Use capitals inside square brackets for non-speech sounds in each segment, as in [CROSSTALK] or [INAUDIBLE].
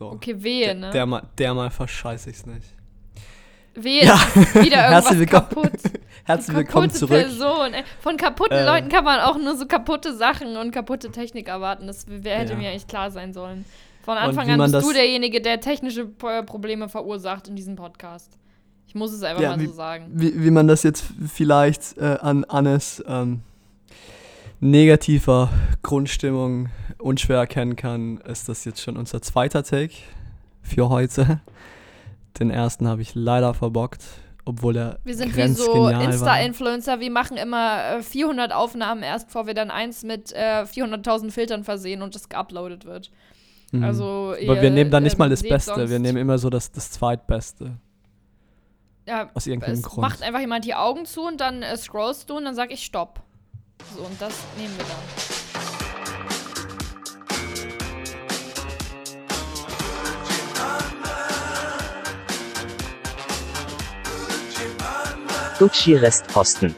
So. Okay, wehe, ne? Der, mal, der mal verscheiße ich's nicht. Wehe, ja. [LAUGHS] wieder irgendwas [LAUGHS] Herzlich kaputt. Herzlich willkommen zurück. Person. Von kaputten Äh. Leuten kann man auch nur so kaputte Sachen und kaputte Technik erwarten. Das hätte Ja. mir echt klar sein sollen. Von Anfang an bist du derjenige, der technische P- Probleme verursacht in diesem Podcast. Ich muss es einfach Ja, mal wie- so sagen. Wie, wie man das jetzt vielleicht äh, an Annes ähm, negativer Grundstimmung unschwer erkennen kann, ist das jetzt schon unser zweiter Take für heute. Den ersten habe ich leider verbockt, obwohl er Wir sind wie so. Insta-Influencer. Wir machen immer äh, 400 Aufnahmen erst, bevor wir dann eins mit äh, 400.000 Filtern versehen und das geuploadet wird. Mhm. Also, Aber wir ihr, nehmen dann nicht mal das Beste, wir nehmen immer so das, das Zweitbeste. Ja, Aus irgendeinem es Grund. macht einfach jemand die Augen zu und dann äh, scrollst du und dann sag ich Stopp. So, und das nehmen wir dann. Gucci Restposten.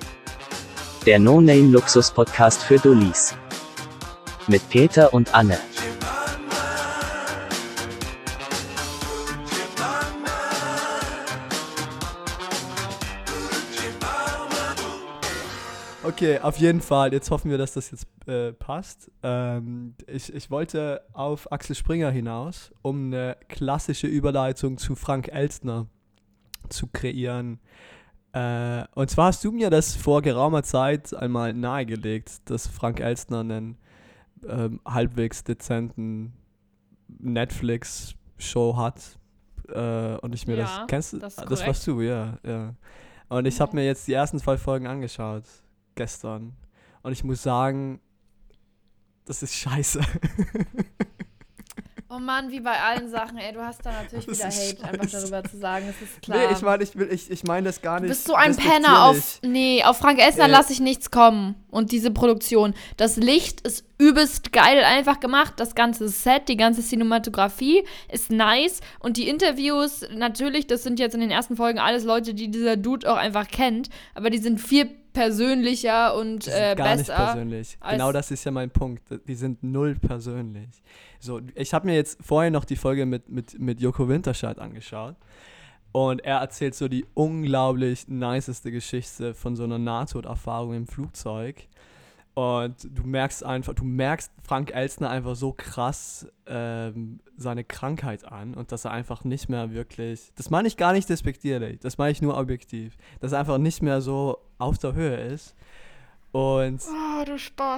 Der No-Name-Luxus-Podcast für Dullis. Mit Peter und Anne. Okay, auf jeden Fall. Jetzt hoffen wir, dass das jetzt äh, passt. Ähm, ich, ich wollte auf Axel Springer hinaus, um eine klassische Überleitung zu Frank Elstner zu kreieren. Äh, und zwar hast du mir das vor geraumer Zeit einmal nahegelegt, dass Frank Elstner einen ähm, halbwegs dezenten Netflix-Show hat. Äh, und ich mir Ja, das. Kennst du? das das warst du, ja. ja. Und ich habe mir jetzt die ersten zwei Folgen angeschaut gestern. Und ich muss sagen, das ist scheiße. Oh Mann, wie bei allen Sachen, ey, du hast da natürlich Das wieder Hate, einfach scheiße. darüber zu sagen, das ist klar. nee, ich meine, ich, ich, ich meine das gar Du nicht. bist so ein Penner auf. Nee, auf Frank Elstner Äh. lasse ich nichts kommen. Und diese Produktion. Das Licht ist übelst geil einfach gemacht. Das ganze Set, die ganze Cinematografie ist nice. Und die Interviews, natürlich, das sind jetzt in den ersten Folgen alles Leute, die dieser Dude auch einfach kennt. Aber die sind viel persönlicher und äh, gar nicht besser. persönlich. als- Genau das ist ja mein Punkt. Die sind null persönlich. So, ich habe mir jetzt vorher noch die Folge mit, mit, mit Joko Winterscheid angeschaut. Und er erzählt so die unglaublich niceste Geschichte von so einer Nahtoderfahrung im Flugzeug. Und du merkst einfach, du merkst Frank Elstner einfach so krass ähm, seine Krankheit an und dass er einfach nicht mehr wirklich, das meine ich gar nicht despektierlich, das meine ich nur objektiv, dass er einfach nicht mehr so auf der Höhe ist. Und Oh,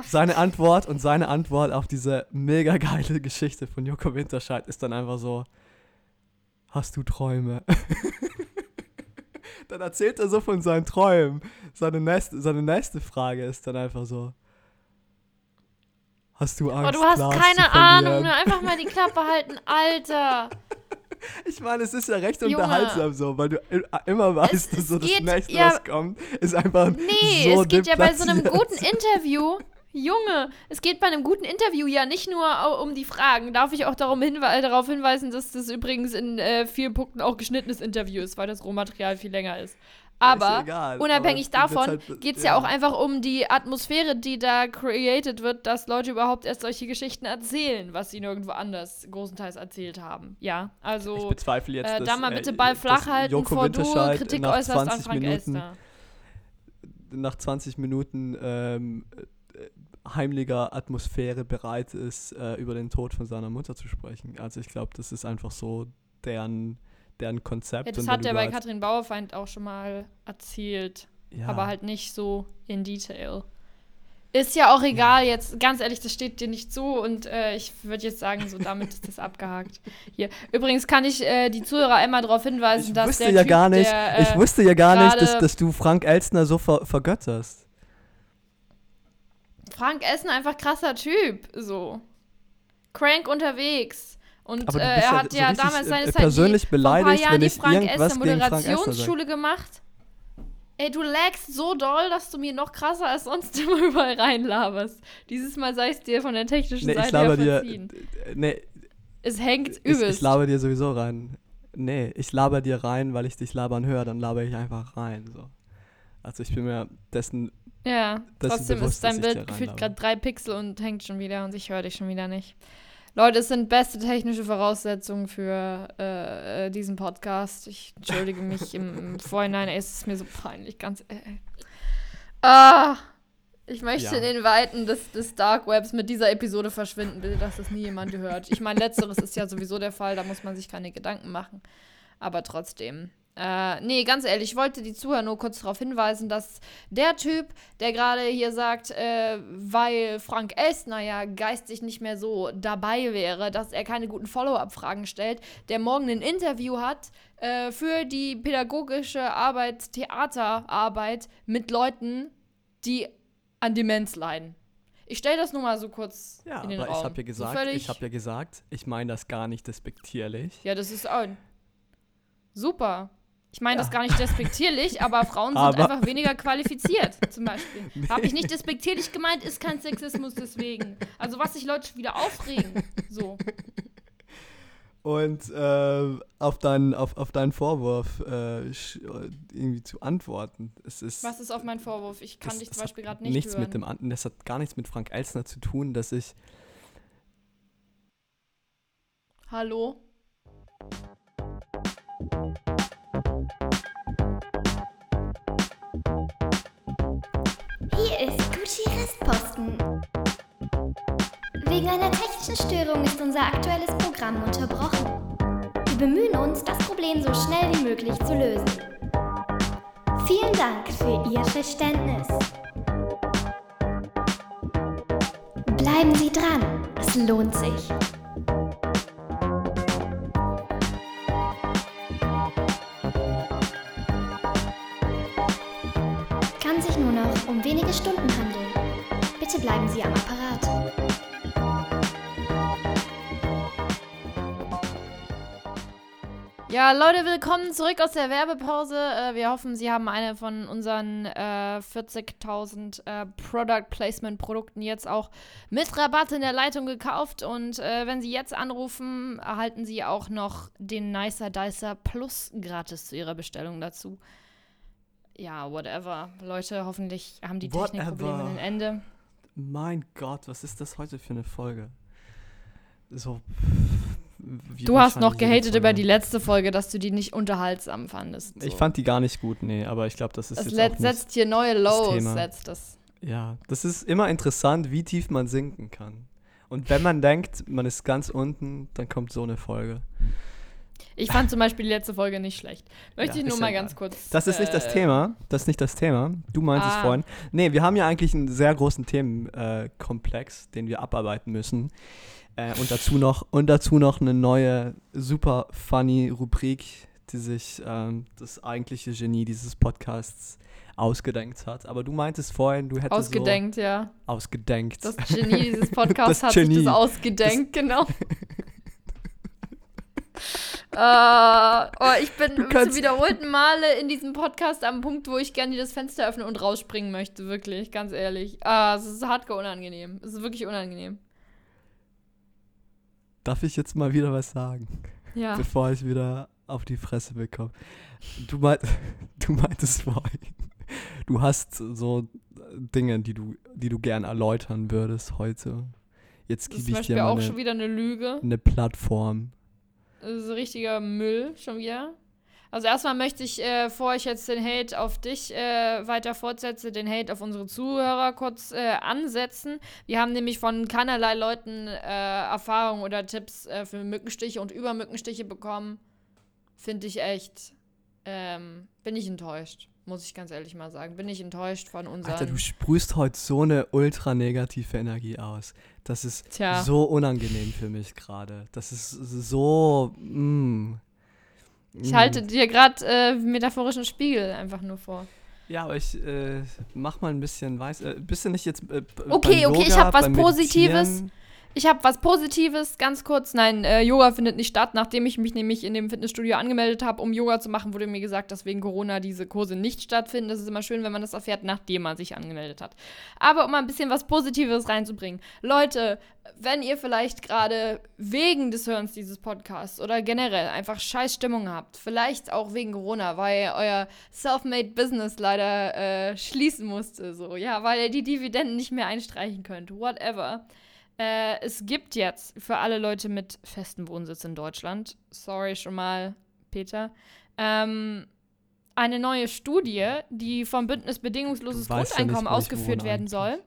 seine Antwort und seine Antwort auf diese mega geile Geschichte von Joko Winterscheid ist dann einfach so: Hast du Träume? [LAUGHS] dann erzählt er so von seinen Träumen. Seine nächste, seine nächste Frage ist dann einfach so: Hast du Angst? Oh, du hast zu keine verlieren?" Ahnung, ne? einfach mal die Klappe halten, Alter. [LAUGHS] Ich meine, es ist ja recht Junge. unterhaltsam so, weil du i- immer weißt, Es- dass so das geht- nächste, ja- was kommt, ist einfach Nee, so es geht ja bei so einem guten Interview. Junge, es geht bei einem guten Interview ja nicht nur um die Fragen. Darf ich auch darum hinwe äh, darauf hinweisen, dass das übrigens in äh, vielen Punkten auch geschnittenes Interview ist, weil das Rohmaterial viel länger ist. Aber egal, unabhängig aber davon halt- geht es ja. ja. auch einfach um die Atmosphäre, die da created wird, dass Leute überhaupt erst solche Geschichten erzählen, was sie nirgendwo anders großenteils erzählt haben. Ja, also Ich bezweifle jetzt, äh, dass, da mal äh, bitte Ball dass flach halten, bevor du Kritik nach äußerst an 20 Frank Minuten, Elstner. nach 20 Minuten ähm, äh, heimlicher Atmosphäre bereit ist, äh, über den Tod von seiner Mutter zu sprechen. Also ich glaube, das ist einfach so deren, deren Konzept. Ja, das hat er bei Katrin Bauerfeind auch schon mal erzählt. ja, Aber halt nicht so in Detail. Ist ja auch egal jetzt, ganz ehrlich, das steht dir nicht zu und äh, ich würde jetzt sagen, so damit ist das [LAUGHS] abgehakt. Hier. Übrigens kann ich äh, die Zuhörer einmal darauf hinweisen, ich dass wusste der ja typ, gar nicht, der, äh, ich wusste ja gar nicht, dass, dass du Frank Elstner so ver vergötterst. Frank Essen einfach krasser Typ, so. Crank unterwegs. Und äh, er ja hat ja damals äh, seine Zeit persönlich die, vor ein paar beleidigt, Jahren die ich Frank Esser. Moderationsschule gemacht. Ey, du lagst so doll, dass du mir noch krasser als sonst [LAUGHS] immer überall reinlaberst. Dieses Mal sei es dir von der technischen Nee, Seite ich laber her dir, verziehen. äh, nee, Es hängt ich, übelst. ich laber dir sowieso rein. Nee, ich laber dir rein, weil ich dich labern höre, dann laber ich einfach rein. So. Also ich bin mir dessen ja, ist trotzdem bewusst, ist dein ich Bild dir gefühlt gerade drei Pixel und hängt schon wieder und ich höre dich schon wieder nicht. Leute, es sind beste technische Voraussetzungen für äh, äh, diesen Podcast. Ich entschuldige [LAUGHS] mich im, im Vorhinein. Ey, es ist mir so peinlich, ganz ehrlich. Ah, ich möchte Ja. in den Weiten des, des Dark Webs mit dieser Episode verschwinden, bitte, dass das nie jemand hört. Ich meine, letzteres ist ja sowieso der Fall, da muss man sich keine Gedanken machen. Aber trotzdem. Äh, nee, ganz ehrlich, ich wollte die Zuhörer nur kurz darauf hinweisen, dass der Typ, der gerade hier sagt, äh, weil Frank Elstner ja geistig nicht mehr so dabei wäre, dass er keine guten Follow-up-Fragen stellt, der morgen ein Interview hat äh, für die pädagogische Arbeit, Theaterarbeit mit Leuten, die an Demenz leiden. Ich stelle das nur mal so kurz Ja, in den aber Raum. ich habe ja So gesagt, völlig- ich habe ja gesagt, ich meine das gar nicht despektierlich. Ja, das ist auch super. Ich meine das Ja. gar nicht despektierlich, [LAUGHS] aber Frauen sind Aber- einfach weniger qualifiziert, zum Beispiel. [LAUGHS] Habe ich nicht despektierlich gemeint, ist kein Sexismus deswegen. Also was sich Leute wieder aufregen. So. Und äh, auf, deinen, auf, auf deinen Vorwurf äh, sch- irgendwie zu antworten. Es ist Was ist auf meinen Vorwurf? Ich kann das- dich das zum Beispiel gerade nicht nichts hören. mit dem das hat gar nichts mit Frank Elstner zu tun, dass ich Hallo? Gucci Restposten. Wegen einer technischen Störung ist unser aktuelles Programm unterbrochen. Wir bemühen uns, das Problem so schnell wie möglich zu lösen. Vielen Dank für Ihr Verständnis. Bleiben Sie dran, es lohnt sich. Noch um wenige Stunden handeln. Bitte bleiben Sie am Apparat. Ja, Leute, willkommen zurück aus der Werbepause. Äh, wir hoffen, Sie haben eine von unseren äh, 40.000 äh, Product Placement Produkten jetzt auch mit Rabatt in der Leitung gekauft. Und äh, wenn Sie jetzt anrufen, erhalten Sie auch noch den Nicer Dicer Plus gratis zu Ihrer Bestellung dazu. Ja, whatever. Leute, hoffentlich haben die Technikprobleme Whatever. ein Ende. Mein Gott, was ist das heute für eine Folge? So. Du hast noch gehatet über die letzte Folge, dass du die nicht unterhaltsam fandest. So. Ich fand die gar nicht gut, nee, aber ich glaube, das ist es jetzt auch setzt hier neue Lows, Thema. setzt das. Ja, das ist immer interessant, wie tief man sinken kann. Und wenn man denkt, man ist ganz unten, dann kommt so eine Folge. Ich fand zum Beispiel die letzte Folge nicht schlecht. Möchte Ja, ich nur mal ja ganz kurz. Das ist nicht das äh, Thema. Das ist nicht das Thema. Du meinst es Ah. vorhin. Nee, wir haben ja eigentlich einen sehr großen Themenkomplex, äh, den wir abarbeiten müssen. Äh, und, dazu noch, und dazu noch eine neue, super funny Rubrik, die sich ähm, das eigentliche Genie dieses Podcasts ausgedenkt hat. Aber du meintest vorhin, du hättest Ausgedenkt, ja. so ausgedenkt. Das Genie dieses [LAUGHS] Podcasts Das hat sich Genie. das ausgedenkt, genau. [LAUGHS] äh, oh, ich bin zum wiederholten Male in diesem Podcast am Punkt, wo ich gerne das Fenster öffnen und rausspringen möchte, wirklich, ganz ehrlich. Ah, es ist hardcore unangenehm. Es ist wirklich unangenehm. Darf ich jetzt mal wieder was sagen? Ja. bevor ich wieder auf die Fresse bekomme. Du, meint, [LAUGHS] du meintest vorhin, du hast so Dinge, die du, die du gern erläutern würdest heute. Jetzt gebe ich dir mal auch eine, schon wieder eine Lüge. eine Plattform. Das ist richtiger Müll schon wieder. Also erstmal möchte ich, äh, bevor ich jetzt den Hate auf dich äh, weiter fortsetze, den Hate auf unsere Zuhörer kurz äh, ansetzen. Wir haben nämlich von keinerlei Leuten äh, Erfahrungen oder Tipps äh, für Mückenstiche und über Mückenstiche bekommen. Finde ich echt. Ähm, bin ich enttäuscht, muss ich ganz ehrlich mal sagen. Bin ich enttäuscht von unseren. Alter, du sprühst heute so eine ultra negative Energie aus. Das ist Tja. so unangenehm für mich gerade. Das ist so. Mm, ich mm. halte dir gerade äh, metaphorischen Spiegel einfach nur vor. Ja, aber ich äh, mach mal ein bisschen weiß. Äh, bist du nicht jetzt. Äh, Okay, okay, ich Yoga, hab was beim Positives. Meditieren? Ich habe was Positives, ganz kurz. Nein, äh, Yoga findet nicht statt. Nachdem ich mich nämlich in dem Fitnessstudio angemeldet habe, um Yoga zu machen, wurde mir gesagt, dass wegen Corona diese Kurse nicht stattfinden. Das ist immer schön, wenn man das erfährt, nachdem man sich angemeldet hat. Aber um mal ein bisschen was Positives reinzubringen. Leute, wenn ihr vielleicht gerade wegen des Hörens dieses Podcasts oder generell einfach scheiß Stimmung habt, vielleicht auch wegen Corona, weil euer Selfmade Business leider äh, schließen musste, so, ja, weil ihr die Dividenden nicht mehr einstreichen könnt, whatever Äh, es gibt jetzt für alle Leute mit festem Wohnsitz in Deutschland, sorry schon mal, Peter, ähm, eine neue Studie, die vom Bündnis Bedingungsloses weißt Grundeinkommen ausgeführt werden soll.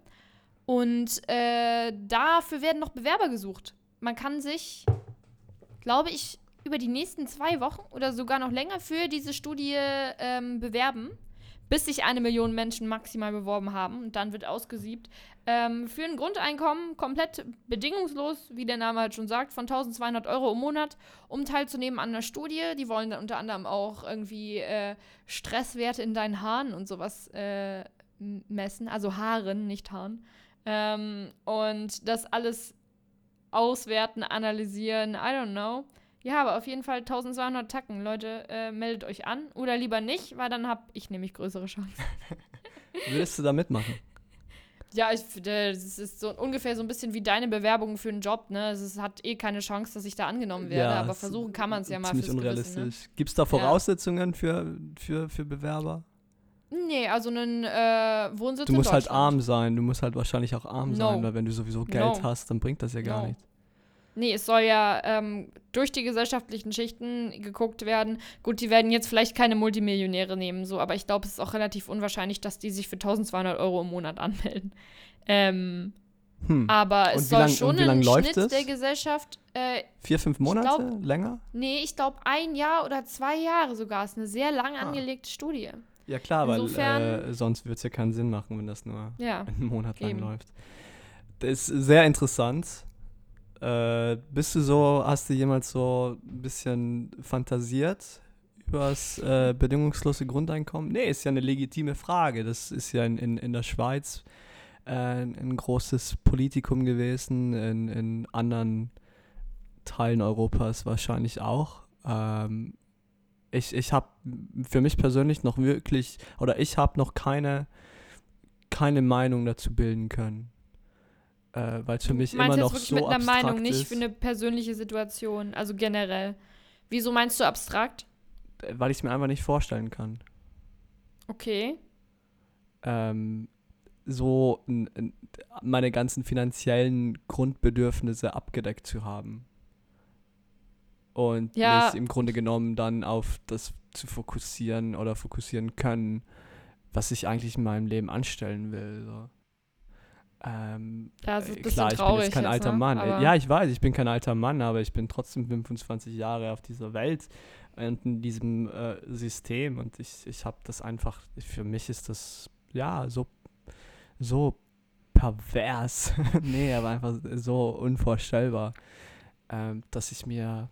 Und äh, dafür werden noch Bewerber gesucht. Man kann sich, glaube ich, über die nächsten zwei Wochen oder sogar noch länger für diese Studie ähm, bewerben, bis sich eine Million Menschen maximal beworben haben. Und dann wird ausgesiebt. Ähm, für ein Grundeinkommen komplett bedingungslos, wie der Name halt schon sagt, von 1200 Euro im Monat, um teilzunehmen an einer Studie. Die wollen dann unter anderem auch irgendwie äh, Stresswerte in deinen Haaren und sowas äh, messen. Also Haaren, nicht Haaren. Ähm, und das alles auswerten, analysieren, I don't know. Ja, aber auf jeden Fall 1200 Tacken. Leute, äh, meldet euch an. Oder lieber nicht, weil dann habe ich nämlich größere Chancen. [LAUGHS] Würdest du da mitmachen? Ja, ich, das ist so ungefähr so ein bisschen wie deine Bewerbung für einen Job, ne? Es hat eh keine Chance, dass ich da angenommen werde, aber es versuchen kann man es ja mal Ziemlich unrealistisch. Gewissen, Gibt es da Voraussetzungen für, für, für Bewerber? ne? Nee, also einen äh, Wohnsitz Du musst halt arm sein. Du musst halt wahrscheinlich auch arm No. sein, weil wenn du sowieso Geld No. hast, dann bringt das ja gar No. nichts. Nee, es soll ja ähm, durch die gesellschaftlichen Schichten geguckt werden. Gut, die werden jetzt vielleicht keine Multimillionäre nehmen, so, aber ich glaube, es ist auch relativ unwahrscheinlich, dass die sich für 1200 Euro im Monat anmelden. Ähm, Hm. aber es soll lang- schon ein läuft Schnitt es? der Gesellschaft. Äh, Vier, fünf Monate? glaub- Länger? nee, ich glaube ein Jahr oder zwei Jahre sogar. Ist eine sehr lang Ah. angelegte Studie. Ja klar, weil Insofern- äh, sonst würde es ja keinen Sinn machen, wenn das nur Ja. einen Monat lang Eben. läuft. Das ist sehr interessant. Äh, bist du so, hast du jemals so ein bisschen fantasiert über das äh, bedingungslose Grundeinkommen? Nee, ist ja eine legitime Frage. Das ist ja in, in, in der Schweiz äh, ein, großes Politikum gewesen, in, in anderen Teilen Europas wahrscheinlich auch. Ähm, ich ich habe für mich persönlich noch wirklich, oder ich habe noch keine, keine Meinung dazu bilden können. Äh, Weil es für mich immer noch so mit einer abstrakt Meinung, nicht ist, für eine persönliche Situation, also generell. Wieso meinst du abstrakt? äh, weil ich es mir einfach nicht vorstellen kann. Okay. ähm, so meine ganzen finanziellen Grundbedürfnisse abgedeckt zu haben. Und Ja. mich im Grunde genommen dann auf das zu fokussieren oder fokussieren können, was ich eigentlich in meinem Leben anstellen will. So. Ähm, äh, bisschen klar, ich bin jetzt kein jetzt, alter ne? Mann. Äh, Aber- Ja, ich weiß, ich bin kein alter Mann, aber ich bin trotzdem 25 Jahre auf dieser Welt und in diesem äh, System und ich, ich habe das einfach, für mich ist das, ja, so, so pervers. [LAUGHS] nee, aber einfach so unvorstellbar, ähm, dass ich mir,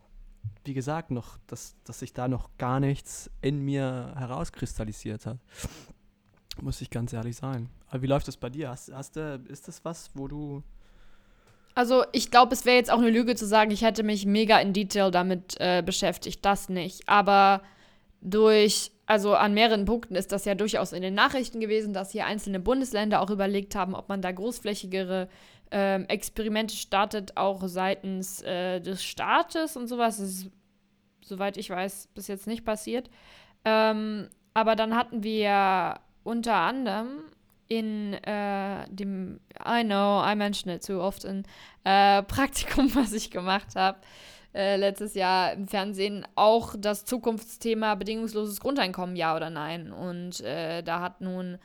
wie gesagt, noch, dass, dass sich da noch gar nichts in mir herauskristallisiert hat. Muss ich ganz ehrlich sein. Aber wie läuft das bei dir? Hast, hast du, ist das was, wo du. Also ich glaube, es wäre jetzt auch eine Lüge zu sagen, ich hätte mich mega in Detail damit äh, beschäftigt. Das nicht. Aber durch, also an mehreren Punkten ist das ja durchaus in den Nachrichten gewesen, dass hier einzelne Bundesländer auch überlegt haben, ob man da großflächigere ähm, Experimente startet, auch seitens äh, des Staates und sowas. Das ist, soweit ich weiß, bis jetzt nicht passiert. Ähm, aber dann hatten wir unter anderem in äh, dem, I know, I mention it too often, äh, [LAUGHS] Praktikum, was ich gemacht habe, äh, letztes Jahr im Fernsehen, auch das Zukunftsthema bedingungsloses Grundeinkommen, ja oder nein. Und äh, da hat nun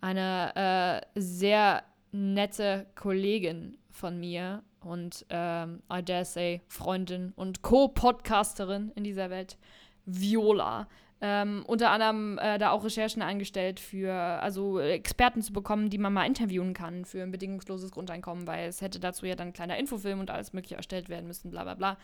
eine äh, sehr nette Kollegin von mir und ähm, I dare say Freundin und Co-Podcasterin in dieser Welt, Viola, ähm, unter anderem äh, da auch Recherchen angestellt für, also Experten zu bekommen, die man mal interviewen kann für ein bedingungsloses Grundeinkommen, weil es hätte dazu ja dann ein kleiner Infofilm und alles mögliche erstellt werden müssen, bla bla bla.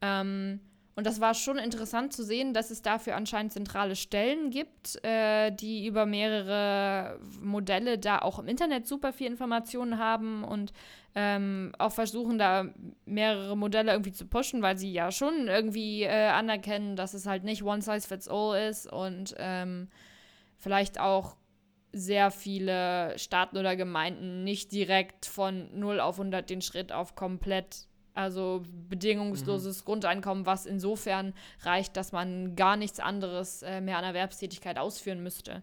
Ähm, und das war schon interessant zu sehen, dass es dafür anscheinend zentrale Stellen gibt, äh, die über mehrere Modelle da auch im Internet super viel Informationen haben und ähm, auch versuchen, da mehrere Modelle irgendwie zu pushen, weil sie ja schon irgendwie äh, anerkennen, dass es halt nicht one size fits all ist und ähm, vielleicht auch sehr viele Staaten oder Gemeinden nicht direkt von 0 auf 100 den Schritt auf komplett, also bedingungsloses Grundeinkommen, was insofern reicht, dass man gar nichts anderes äh, mehr an Erwerbstätigkeit ausführen müsste.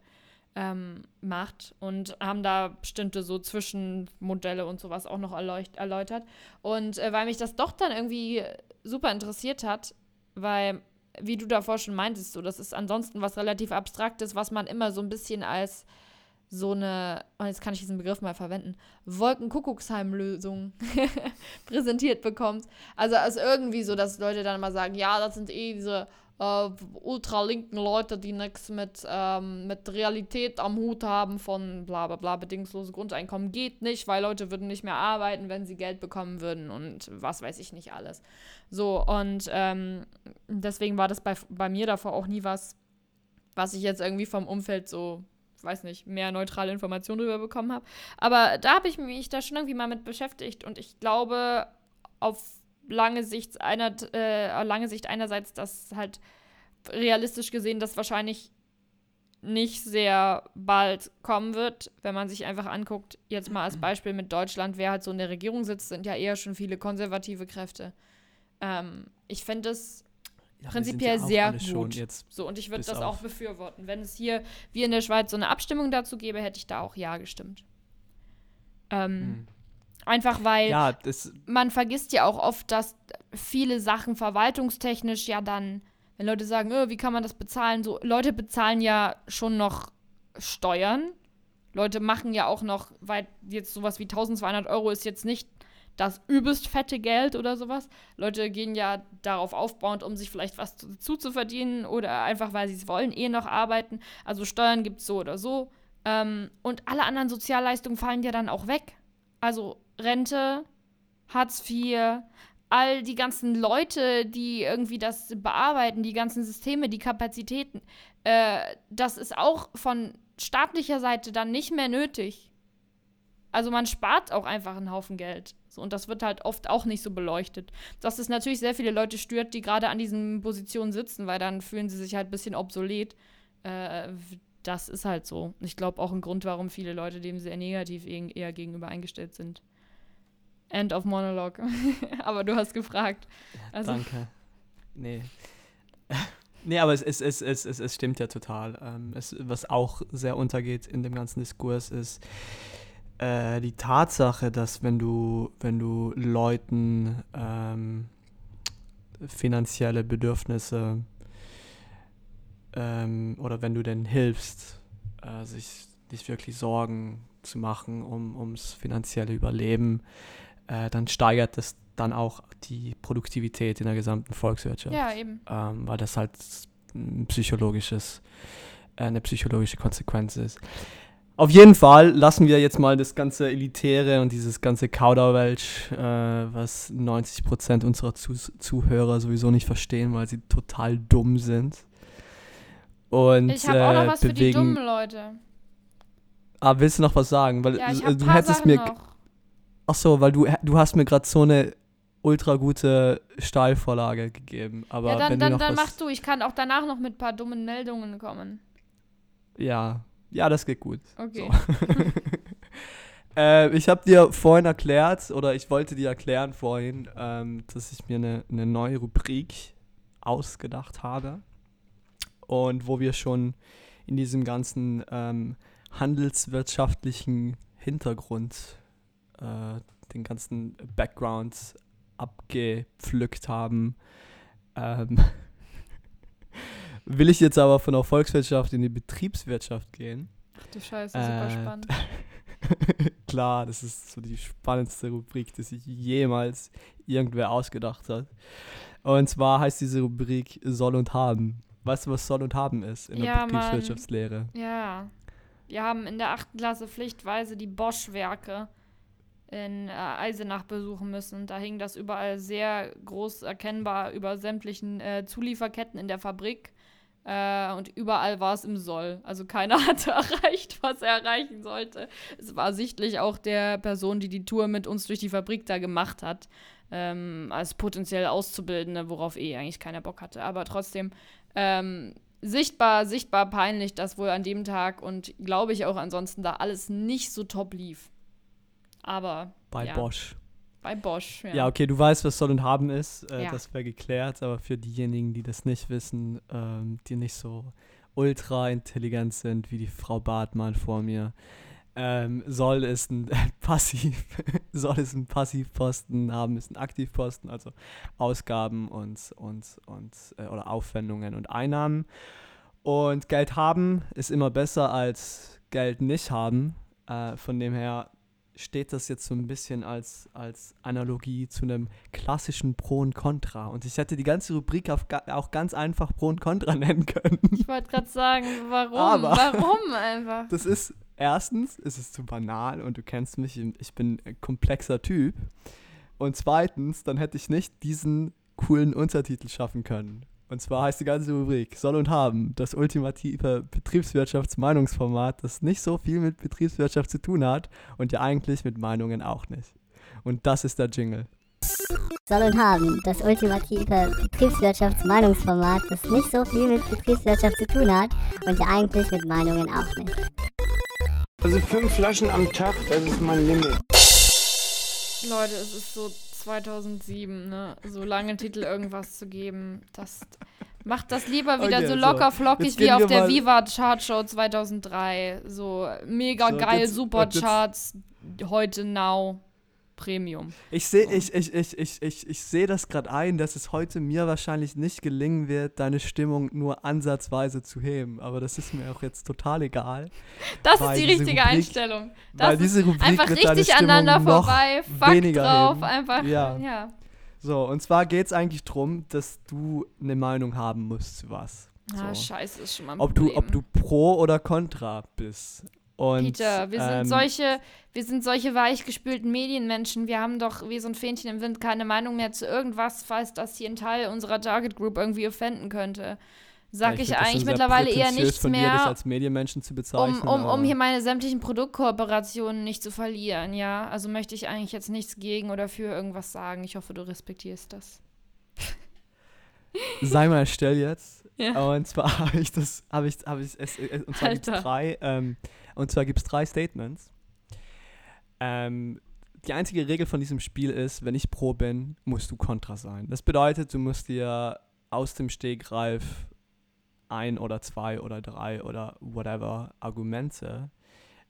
ähm, macht und haben da bestimmte so Zwischenmodelle und sowas auch noch erläutert. Und äh, weil mich das doch dann irgendwie super interessiert hat, weil, wie du davor schon meintest, so, das ist ansonsten was relativ Abstraktes, was man immer so ein bisschen als so eine, und jetzt kann ich diesen Begriff mal verwenden, Wolkenkuckucksheim-Lösung [LAUGHS] präsentiert bekommt. Also, also irgendwie so, dass Leute dann mal sagen, ja, das sind eh diese äh, ultralinken Leute, die nichts mit, ähm, mit Realität am Hut haben von bla bla bla, bedingungslose Grundeinkommen geht nicht, weil Leute würden nicht mehr arbeiten, wenn sie Geld bekommen würden und was weiß ich nicht alles. So, und ähm, deswegen war das bei, bei mir davor auch nie was, was ich jetzt irgendwie vom Umfeld so weiß nicht, mehr neutrale Informationen darüber bekommen habe. Aber da habe ich mich da schon irgendwie mal mit beschäftigt und ich glaube, auf lange Sicht, einer, äh, lange Sicht einerseits, dass halt realistisch gesehen das wahrscheinlich nicht sehr bald kommen wird, wenn man sich einfach anguckt, jetzt mal als [CLEARS THROAT] Beispiel mit Deutschland, wer halt so in der Regierung sitzt, sind ja eher schon viele konservative Kräfte. Ähm, ich finde es ja, prinzipiell sehr gut. so, und ich würde das auch befürworten. Wenn es hier, wie in der Schweiz, so eine Abstimmung dazu gäbe, hätte ich da auch Ja gestimmt. Ähm, hm. Einfach weil ja, man vergisst ja auch oft, dass viele Sachen verwaltungstechnisch ja dann, wenn Leute sagen, oh, wie kann man das bezahlen, so Leute bezahlen ja schon noch Steuern. Leute machen ja auch noch, weil jetzt sowas wie 1200 Euro ist jetzt nicht das übelst fette Geld oder sowas. Leute gehen ja darauf aufbauend, um sich vielleicht was dazu zu verdienen oder einfach, weil sie es wollen, eh noch arbeiten. Also Steuern gibt es so oder so. Ähm, und alle anderen Sozialleistungen fallen ja dann auch weg. Also Rente, Hartz IV, all die ganzen Leute, die irgendwie das bearbeiten, die ganzen Systeme, die Kapazitäten, äh, das ist auch von staatlicher Seite dann nicht mehr nötig. Also man spart auch einfach einen Haufen Geld. Und das wird halt oft auch nicht so beleuchtet. Dass es natürlich sehr viele Leute stört, die gerade an diesen Positionen sitzen, weil dann fühlen sie sich halt ein bisschen obsolet. Äh, das ist halt so. Ich glaube auch ein Grund, warum viele Leute dem sehr negativ eher gegenüber eingestellt sind. End of Monologue. [LAUGHS] aber du hast gefragt. Also. Danke. Nee. [LAUGHS] nee, aber es, es, es, es, es, es stimmt ja total. Ähm, es, was auch sehr untergeht in dem ganzen Diskurs ist äh, die Tatsache, dass wenn du, wenn du Leuten ähm, finanzielle Bedürfnisse ähm, oder wenn du denen hilfst, äh, sich nicht wirklich Sorgen zu machen um, ums finanzielle Überleben, äh, dann steigert das dann auch die Produktivität in der gesamten Volkswirtschaft. Ja, eben. Ähm, weil das halt ein psychologisches, äh, eine psychologische Konsequenz ist. Auf jeden Fall lassen wir jetzt mal das ganze Elitäre und dieses ganze Kauderwelsch, äh, was 90% unserer Zu Zuhörer sowieso nicht verstehen, weil sie total dumm sind. Und, ich habe auch noch äh, was bewegen. für die dummen Leute. Ah, willst du noch was sagen? Weil ja, ich äh, du hättest Sachen mir noch. Ach so, weil du, du hast mir gerade so eine ultra gute Stahlvorlage gegeben. Aber ja, dann, wenn dann, du noch dann was machst du. Ich kann auch danach noch mit ein paar dummen Meldungen kommen. Ja, ja, das geht gut. Okay. So. [LAUGHS] äh, ich habe dir vorhin erklärt, oder ich wollte dir erklären vorhin, ähm, dass ich mir eine, eine neue Rubrik ausgedacht habe. Und wo wir schon in diesem ganzen ähm, handelswirtschaftlichen Hintergrund äh, den ganzen Background abgepflückt haben. Ähm, will ich jetzt aber von der Volkswirtschaft in die Betriebswirtschaft gehen. Ach du Scheiße, super äh, spannend. [LAUGHS] Klar, das ist so die spannendste Rubrik, die sich jemals irgendwer ausgedacht hat. Und zwar heißt diese Rubrik Soll und Haben. Weißt du, was Soll und Haben ist in ja, der Betriebswirtschaftslehre? Mann. Ja. Wir haben in der achten Klasse pflichtweise die Bosch-Werke in äh, Eisenach besuchen müssen. Da hing das überall sehr groß erkennbar über sämtlichen äh, Zulieferketten in der Fabrik. Äh, und überall war es im Soll. Also keiner [LAUGHS] hatte erreicht, was er erreichen sollte. Es war sichtlich auch der Person, die die Tour mit uns durch die Fabrik da gemacht hat, ähm, als potenziell Auszubildende, worauf eh eigentlich keiner Bock hatte. Aber trotzdem ähm, sichtbar, sichtbar peinlich, dass wohl an dem Tag und glaube ich auch ansonsten da alles nicht so top lief. Aber. Bei ja. Bosch. Bei Bosch, ja. Ja, okay, du weißt, was soll und haben ist. Äh, ja. Das wäre geklärt, aber für diejenigen, die das nicht wissen, ähm, die nicht so ultra intelligent sind, wie die Frau Bartmann vor mir, ähm, soll es ein [LAUGHS] Passiv, soll es ein Passivposten haben, ist ein Aktivposten, also Ausgaben und, und, und äh, oder Aufwendungen und Einnahmen. Und Geld haben ist immer besser als Geld nicht haben. Äh, von dem her steht das jetzt so ein bisschen als, als Analogie zu einem klassischen Pro und Contra. Und ich hätte die ganze Rubrik auch ganz einfach Pro und Contra [LAUGHS] nennen können. Ich wollte gerade sagen, warum? Aber- warum einfach? [LAUGHS] Das ist, erstens, ist es zu banal und du kennst mich, ich bin ein komplexer Typ. Und zweitens, dann hätte ich nicht diesen coolen Untertitel schaffen können. Und zwar heißt die ganze Rubrik Soll und Haben, das ultimative Betriebswirtschaftsmeinungsformat, das nicht so viel mit Betriebswirtschaft zu tun hat und ja eigentlich mit Meinungen auch nicht. Und das ist der Jingle. soll und haben das ultimative Betriebswirtschaftsmeinungsformat, das nicht so viel mit Betriebswirtschaft zu tun hat und ja eigentlich mit Meinungen auch nicht. Also fünf Flaschen am Tag, das ist mein Limit. Leute, es ist so 2007, ne? So lange Titel irgendwas zu geben, das macht das lieber wieder Okay, so so, locker flockig jetzt wie auf der Viva Chart Show 2003. So mega So, geil, jetzt- super und jetzt- Charts, heute now Premium. Ich sehe ich, ich, ich, ich, ich, ich seh das gerade ein, dass es heute mir wahrscheinlich nicht gelingen wird, deine Stimmung nur ansatzweise zu heben. Aber das ist mir auch jetzt total egal. Das ist die richtige Rubrik- Einstellung. Das weil diese Rubrik einfach wird richtig aneinander vorbei, Fuck weniger drauf, heben. einfach, Ja. ja. So, und zwar geht es eigentlich darum, dass du eine Meinung haben musst zu was. Ah, so. scheiße, ist schon mal ein ob, du, ob du pro oder contra bist. Und, Peter, wir sind ähm, solche, wir sind solche weichgespülten Medienmenschen. Wir haben doch wie so ein Fähnchen im Wind keine Meinung mehr zu irgendwas, falls das hier ein Teil unserer Target Group irgendwie offenden könnte. Sag ja, ich, das eigentlich mittlerweile eher nichts von dir, dich mehr, als Medienmenschen zu um, bezeichnen. um, um aber- hier meine sämtlichen Produktkooperationen nicht zu verlieren, ja. Also möchte ich eigentlich jetzt nichts gegen oder für irgendwas sagen. Ich hoffe, du respektierst das. sei mal still jetzt. Ja. Und zwar [LAUGHS] habe ich das, habe ich, habe ich es, es- und zwar gibt es drei, ähm, und zwar gibt es drei Statements. Ähm, die einzige Regel von diesem Spiel ist, wenn ich pro bin, musst du kontra sein. Das bedeutet, du musst dir aus dem Stegreif ein oder zwei oder drei oder whatever Argumente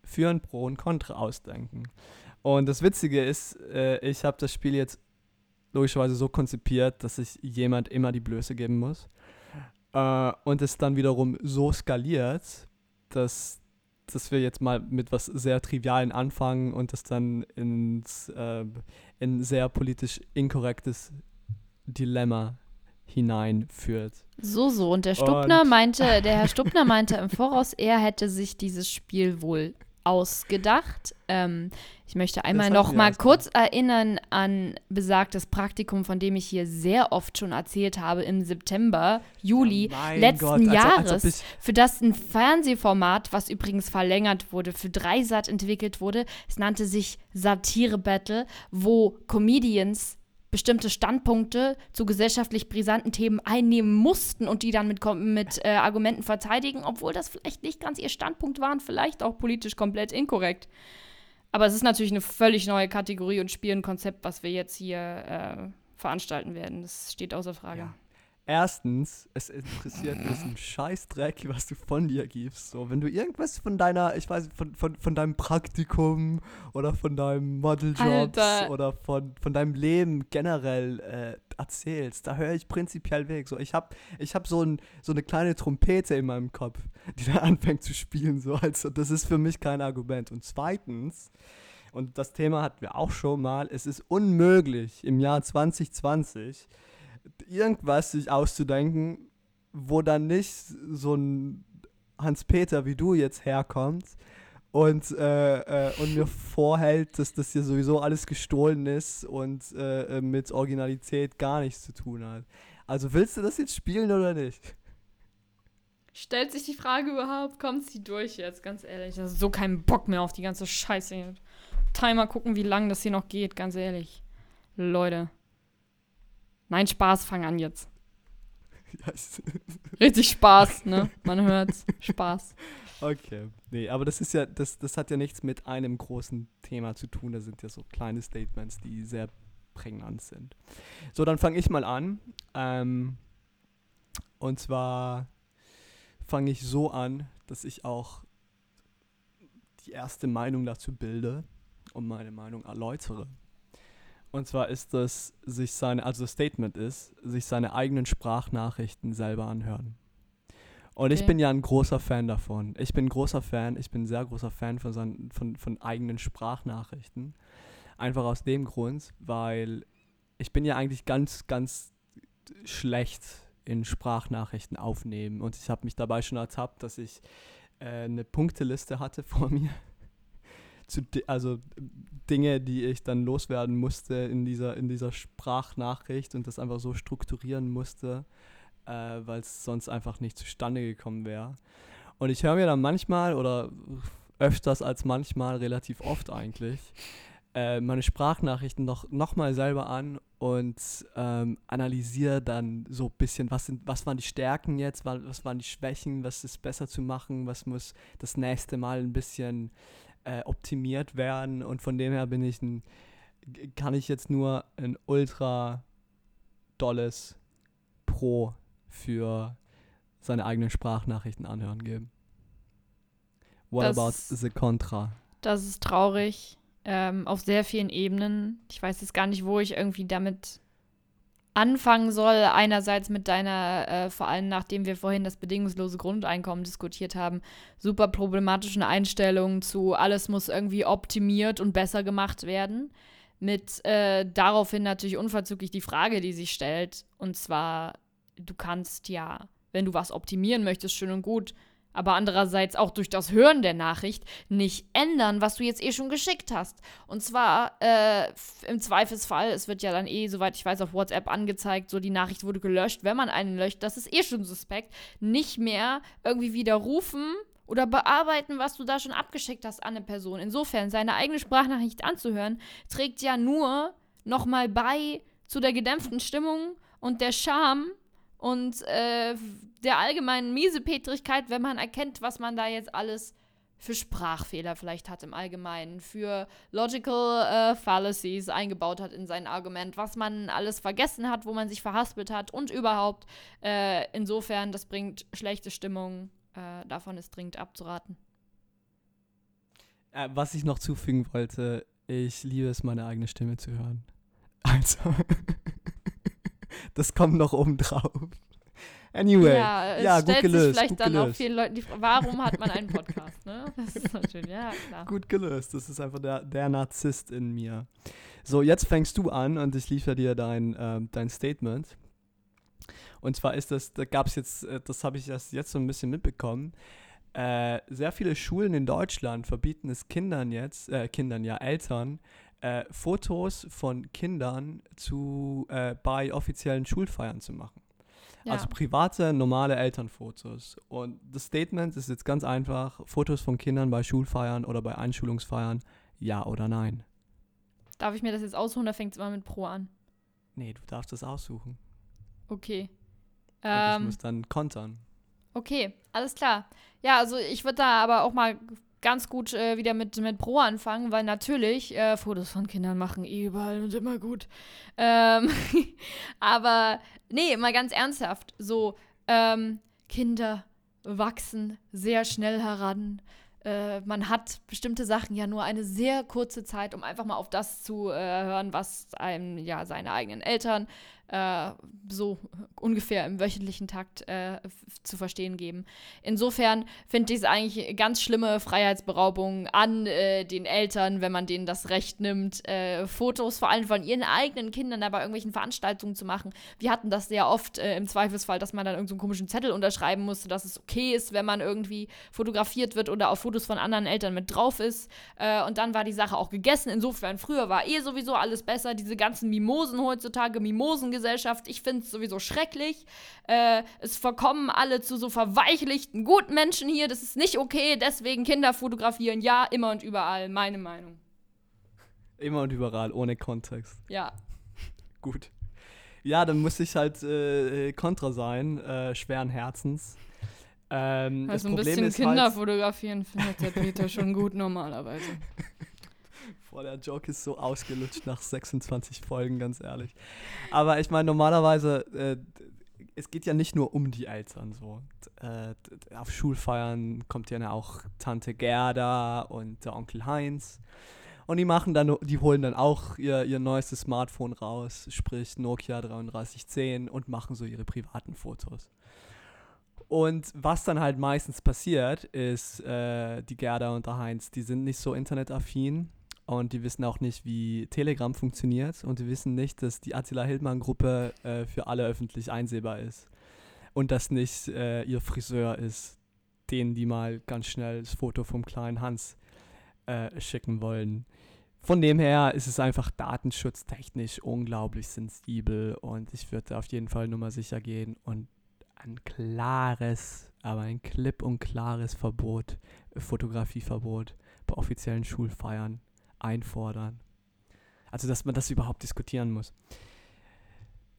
für ein Pro und Contra ausdenken. Und das Witzige ist, äh, ich habe das Spiel jetzt logischerweise so konzipiert, dass ich jemand immer die Blöße geben muss. Äh, und es dann wiederum so skaliert, dass, dass wir jetzt mal mit was sehr Trivialen anfangen und das dann ins äh, in sehr politisch inkorrektes Dilemma hineinführt. So, so. Und der Stubner Und- meinte, der Herr Stubner meinte im Voraus, er hätte sich dieses Spiel wohl ausgedacht. Ähm, ich möchte einmal noch mal ausgedacht. kurz erinnern an besagtes Praktikum, von dem ich hier sehr oft schon erzählt habe, im September, Juli mein letzten Gott, als ob- als ob Jahres, ich- für das ein Fernsehformat, was übrigens verlängert wurde, für Dreisat entwickelt wurde. Es nannte sich Satire Battle, wo Comedians bestimmte Standpunkte zu gesellschaftlich brisanten Themen einnehmen mussten und die dann mit, mit äh, Argumenten verteidigen, obwohl das vielleicht nicht ganz ihr Standpunkt war und vielleicht auch politisch komplett inkorrekt. Aber es ist natürlich eine völlig neue Kategorie und Spielenkonzept, was wir jetzt hier äh, veranstalten werden. Das steht außer Frage. Ja. Erstens, es interessiert mich ein Scheißdreck, was du von dir gibst. So, wenn du irgendwas von deiner, ich weiß, von, von, von deinem Praktikum oder von deinem Modeljobs Alter. oder von, von deinem Leben generell äh, erzählst, da höre ich prinzipiell weg. So, ich habe ich hab so, ein, so eine kleine Trompete in meinem Kopf, die da [LAUGHS] anfängt zu spielen. So, also, das ist für mich kein Argument. Und zweitens, und das Thema hatten wir auch schon mal, es ist unmöglich im Jahr 2020 irgendwas sich auszudenken, wo dann nicht so ein Hans-Peter wie du jetzt herkommt und, äh, äh, und mir vorhält, dass das hier sowieso alles gestohlen ist und äh, äh, mit Originalität gar nichts zu tun hat. Also willst du das jetzt spielen oder nicht? Stellt sich die Frage überhaupt, kommt sie durch jetzt, ganz ehrlich. Ich habe so keinen Bock mehr auf die ganze Scheiße. Timer gucken, wie lange das hier noch geht, ganz ehrlich. Leute. Nein, Spaß, fang an jetzt. [LAUGHS] Ist- [LAUGHS] Richtig Spaß, ne? Man hört's. Spaß. okay. Nee, aber das ist ja, das, das hat ja nichts mit einem großen Thema zu tun. Das sind ja so kleine Statements, die sehr prägnant sind. So, dann fange ich mal an. Ähm, und zwar fange ich so an, dass ich auch die erste Meinung dazu bilde und meine Meinung erläutere. Und zwar ist das, sich seine, also das Statement ist, sich seine eigenen Sprachnachrichten selber anhören. Und ich Okay. bin ja ein großer Fan davon. Ich bin ein großer Fan, ich bin ein sehr großer Fan von, seinen, von, von eigenen Sprachnachrichten. Einfach aus dem Grund, weil ich bin ja eigentlich ganz, ganz schlecht in Sprachnachrichten aufnehmen. Und ich habe mich dabei schon ertappt, dass ich äh, eine Punkteliste hatte vor [LAUGHS] mir. Zu, also Dinge, die ich dann loswerden musste in dieser, in dieser Sprachnachricht und das einfach so strukturieren musste, äh, weil es sonst einfach nicht zustande gekommen wäre. Und ich höre mir dann manchmal oder öfters als manchmal, relativ oft eigentlich, äh, meine Sprachnachrichten noch, noch mal selber an und ähm, analysiere dann so ein bisschen, was, sind, was waren die Stärken jetzt, wa- was waren die Schwächen, was ist besser zu machen, was muss das nächste Mal ein bisschen äh, optimiert werden. Und von dem her bin ich ein, kann ich jetzt nur ein ultra dolles Pro für seine eigenen Sprachnachrichten anhören geben. What Das- about the Contra? Das ist traurig. Ähm, auf sehr vielen Ebenen. Ich weiß jetzt gar nicht, wo ich irgendwie damit anfangen soll. Einerseits mit deiner, äh, vor allem nachdem wir vorhin das bedingungslose Grundeinkommen diskutiert haben, super problematischen Einstellung zu alles muss irgendwie optimiert und besser gemacht werden. Mit äh, daraufhin natürlich unverzüglich die Frage, die sich stellt. Und zwar, du kannst ja, wenn du was optimieren möchtest, schön und gut, aber andererseits auch durch das Hören der Nachricht nicht ändern, was du jetzt eh schon geschickt hast. Und zwar äh, im Zweifelsfall, es wird ja dann eh, soweit ich weiß, auf WhatsApp angezeigt, so die Nachricht wurde gelöscht. Wenn man einen löscht, das ist eh schon suspekt, nicht mehr irgendwie widerrufen oder bearbeiten, was du da schon abgeschickt hast an eine Person. Insofern, seine eigene Sprachnachricht anzuhören, trägt ja nur nochmal bei zu der gedämpften Stimmung und der Scham und äh, der allgemeinen Miesepetrigkeit, wenn man erkennt, was man da jetzt alles für Sprachfehler vielleicht hat im Allgemeinen, für Logical äh, Fallacies eingebaut hat in sein Argument, was man alles vergessen hat, wo man sich verhaspelt hat und überhaupt. Äh, insofern, das bringt schlechte Stimmung. Äh, davon ist dringend abzuraten. Äh, was ich noch zufügen wollte, ich liebe es, meine eigene Stimme zu hören. Also, [LAUGHS] das kommt noch oben drauf. Anyway, ja, es ja, gut stellt gelöst, sich vielleicht gut dann auch gelöst. vielen Leuten die Frage, warum hat man einen Podcast, ne? [LAUGHS] Das ist natürlich, ja, klar. gut gelöst. Das ist einfach der, der Narzisst in mir. So, jetzt fängst du an und ich liefere dir dein, ähm, dein Statement. Und zwar ist das, da gab es jetzt, äh, das habe ich erst jetzt so ein bisschen mitbekommen. Äh, sehr viele Schulen in Deutschland verbieten es Kindern jetzt, äh, Kindern, ja, Eltern, äh, Fotos von Kindern zu, äh, bei offiziellen Schulfeiern zu machen. Ja. Also private, normale Elternfotos. Und das Statement ist jetzt ganz einfach: Fotos von Kindern bei Schulfeiern oder bei Einschulungsfeiern, ja oder nein. Darf ich mir das jetzt aussuchen, da fängt es immer mit Pro an? Nee, du darfst das aussuchen. Okay. Und ich Ähm, muss dann kontern. okay, alles klar. Ja, also ich würde da aber auch mal ganz gut äh, wieder mit, mit Pro anfangen, weil natürlich äh, Fotos von Kindern machen eh überall und immer gut. Ähm, [LAUGHS] aber nee, mal ganz ernsthaft. So, ähm, Kinder wachsen sehr schnell heran. Äh, man hat bestimmte Sachen ja nur eine sehr kurze Zeit, um einfach mal auf das zu äh, hören, was einem ja seine eigenen Eltern äh, so ungefähr im wöchentlichen Takt äh, zu verstehen geben. Insofern finde ich es eigentlich ganz schlimme Freiheitsberaubung an äh, den Eltern, wenn man denen das Recht nimmt, äh, Fotos vor allem von ihren eigenen Kindern bei irgendwelchen Veranstaltungen zu machen. Wir hatten das sehr oft äh, im Zweifelsfall, dass man dann irgendeinen so komischen Zettel unterschreiben musste, dass es okay ist, wenn man irgendwie fotografiert wird oder auf Fotos von anderen Eltern mit drauf ist. Äh, und dann war die Sache auch gegessen. Insofern, früher war eh sowieso alles besser. Diese ganzen Mimosen heutzutage, Mimosengesellschaft, ich finde es sowieso schrecklich. Äh, es verkommen alle zu so verweichlichten Gutmenschen hier. Das ist nicht okay. Deswegen Kinder fotografieren, ja, immer und überall. Meine Meinung. Immer und überall, ohne Kontext. Ja. Gut. Ja, dann muss ich halt äh, kontra sein, äh, schweren Herzens. Ähm, Also das ein Problem bisschen ist Kinder halt, fotografieren findet der Peter schon gut [LAUGHS] normalerweise. Boah, der Joke ist so ausgelutscht nach 26 Folgen, ganz ehrlich. Aber ich meine, normalerweise äh, es geht ja nicht nur um die Eltern so. Äh, auf Schulfeiern kommt ja auch Tante Gerda und der Onkel Heinz. Und die machen dann, die holen dann auch ihr, ihr neuestes Smartphone raus, sprich Nokia 3310 und machen so ihre privaten Fotos. Und was dann halt meistens passiert, ist, äh, die Gerda und der Heinz, die sind nicht so internetaffin und die wissen auch nicht, wie Telegram funktioniert. Und die wissen nicht, dass die Attila Hildmann-Gruppe äh, für alle öffentlich einsehbar ist. Und dass nicht äh, ihr Friseur ist, den die mal ganz schnell das Foto vom kleinen Hans äh, schicken wollen. Von dem her ist es einfach datenschutztechnisch unglaublich sensibel. Und ich würde auf jeden Fall nur mal sicher gehen. Und ein klares, aber ein klipp und klares Verbot, Fotografieverbot bei offiziellen Schulfeiern einfordern. Also, dass man das überhaupt diskutieren muss.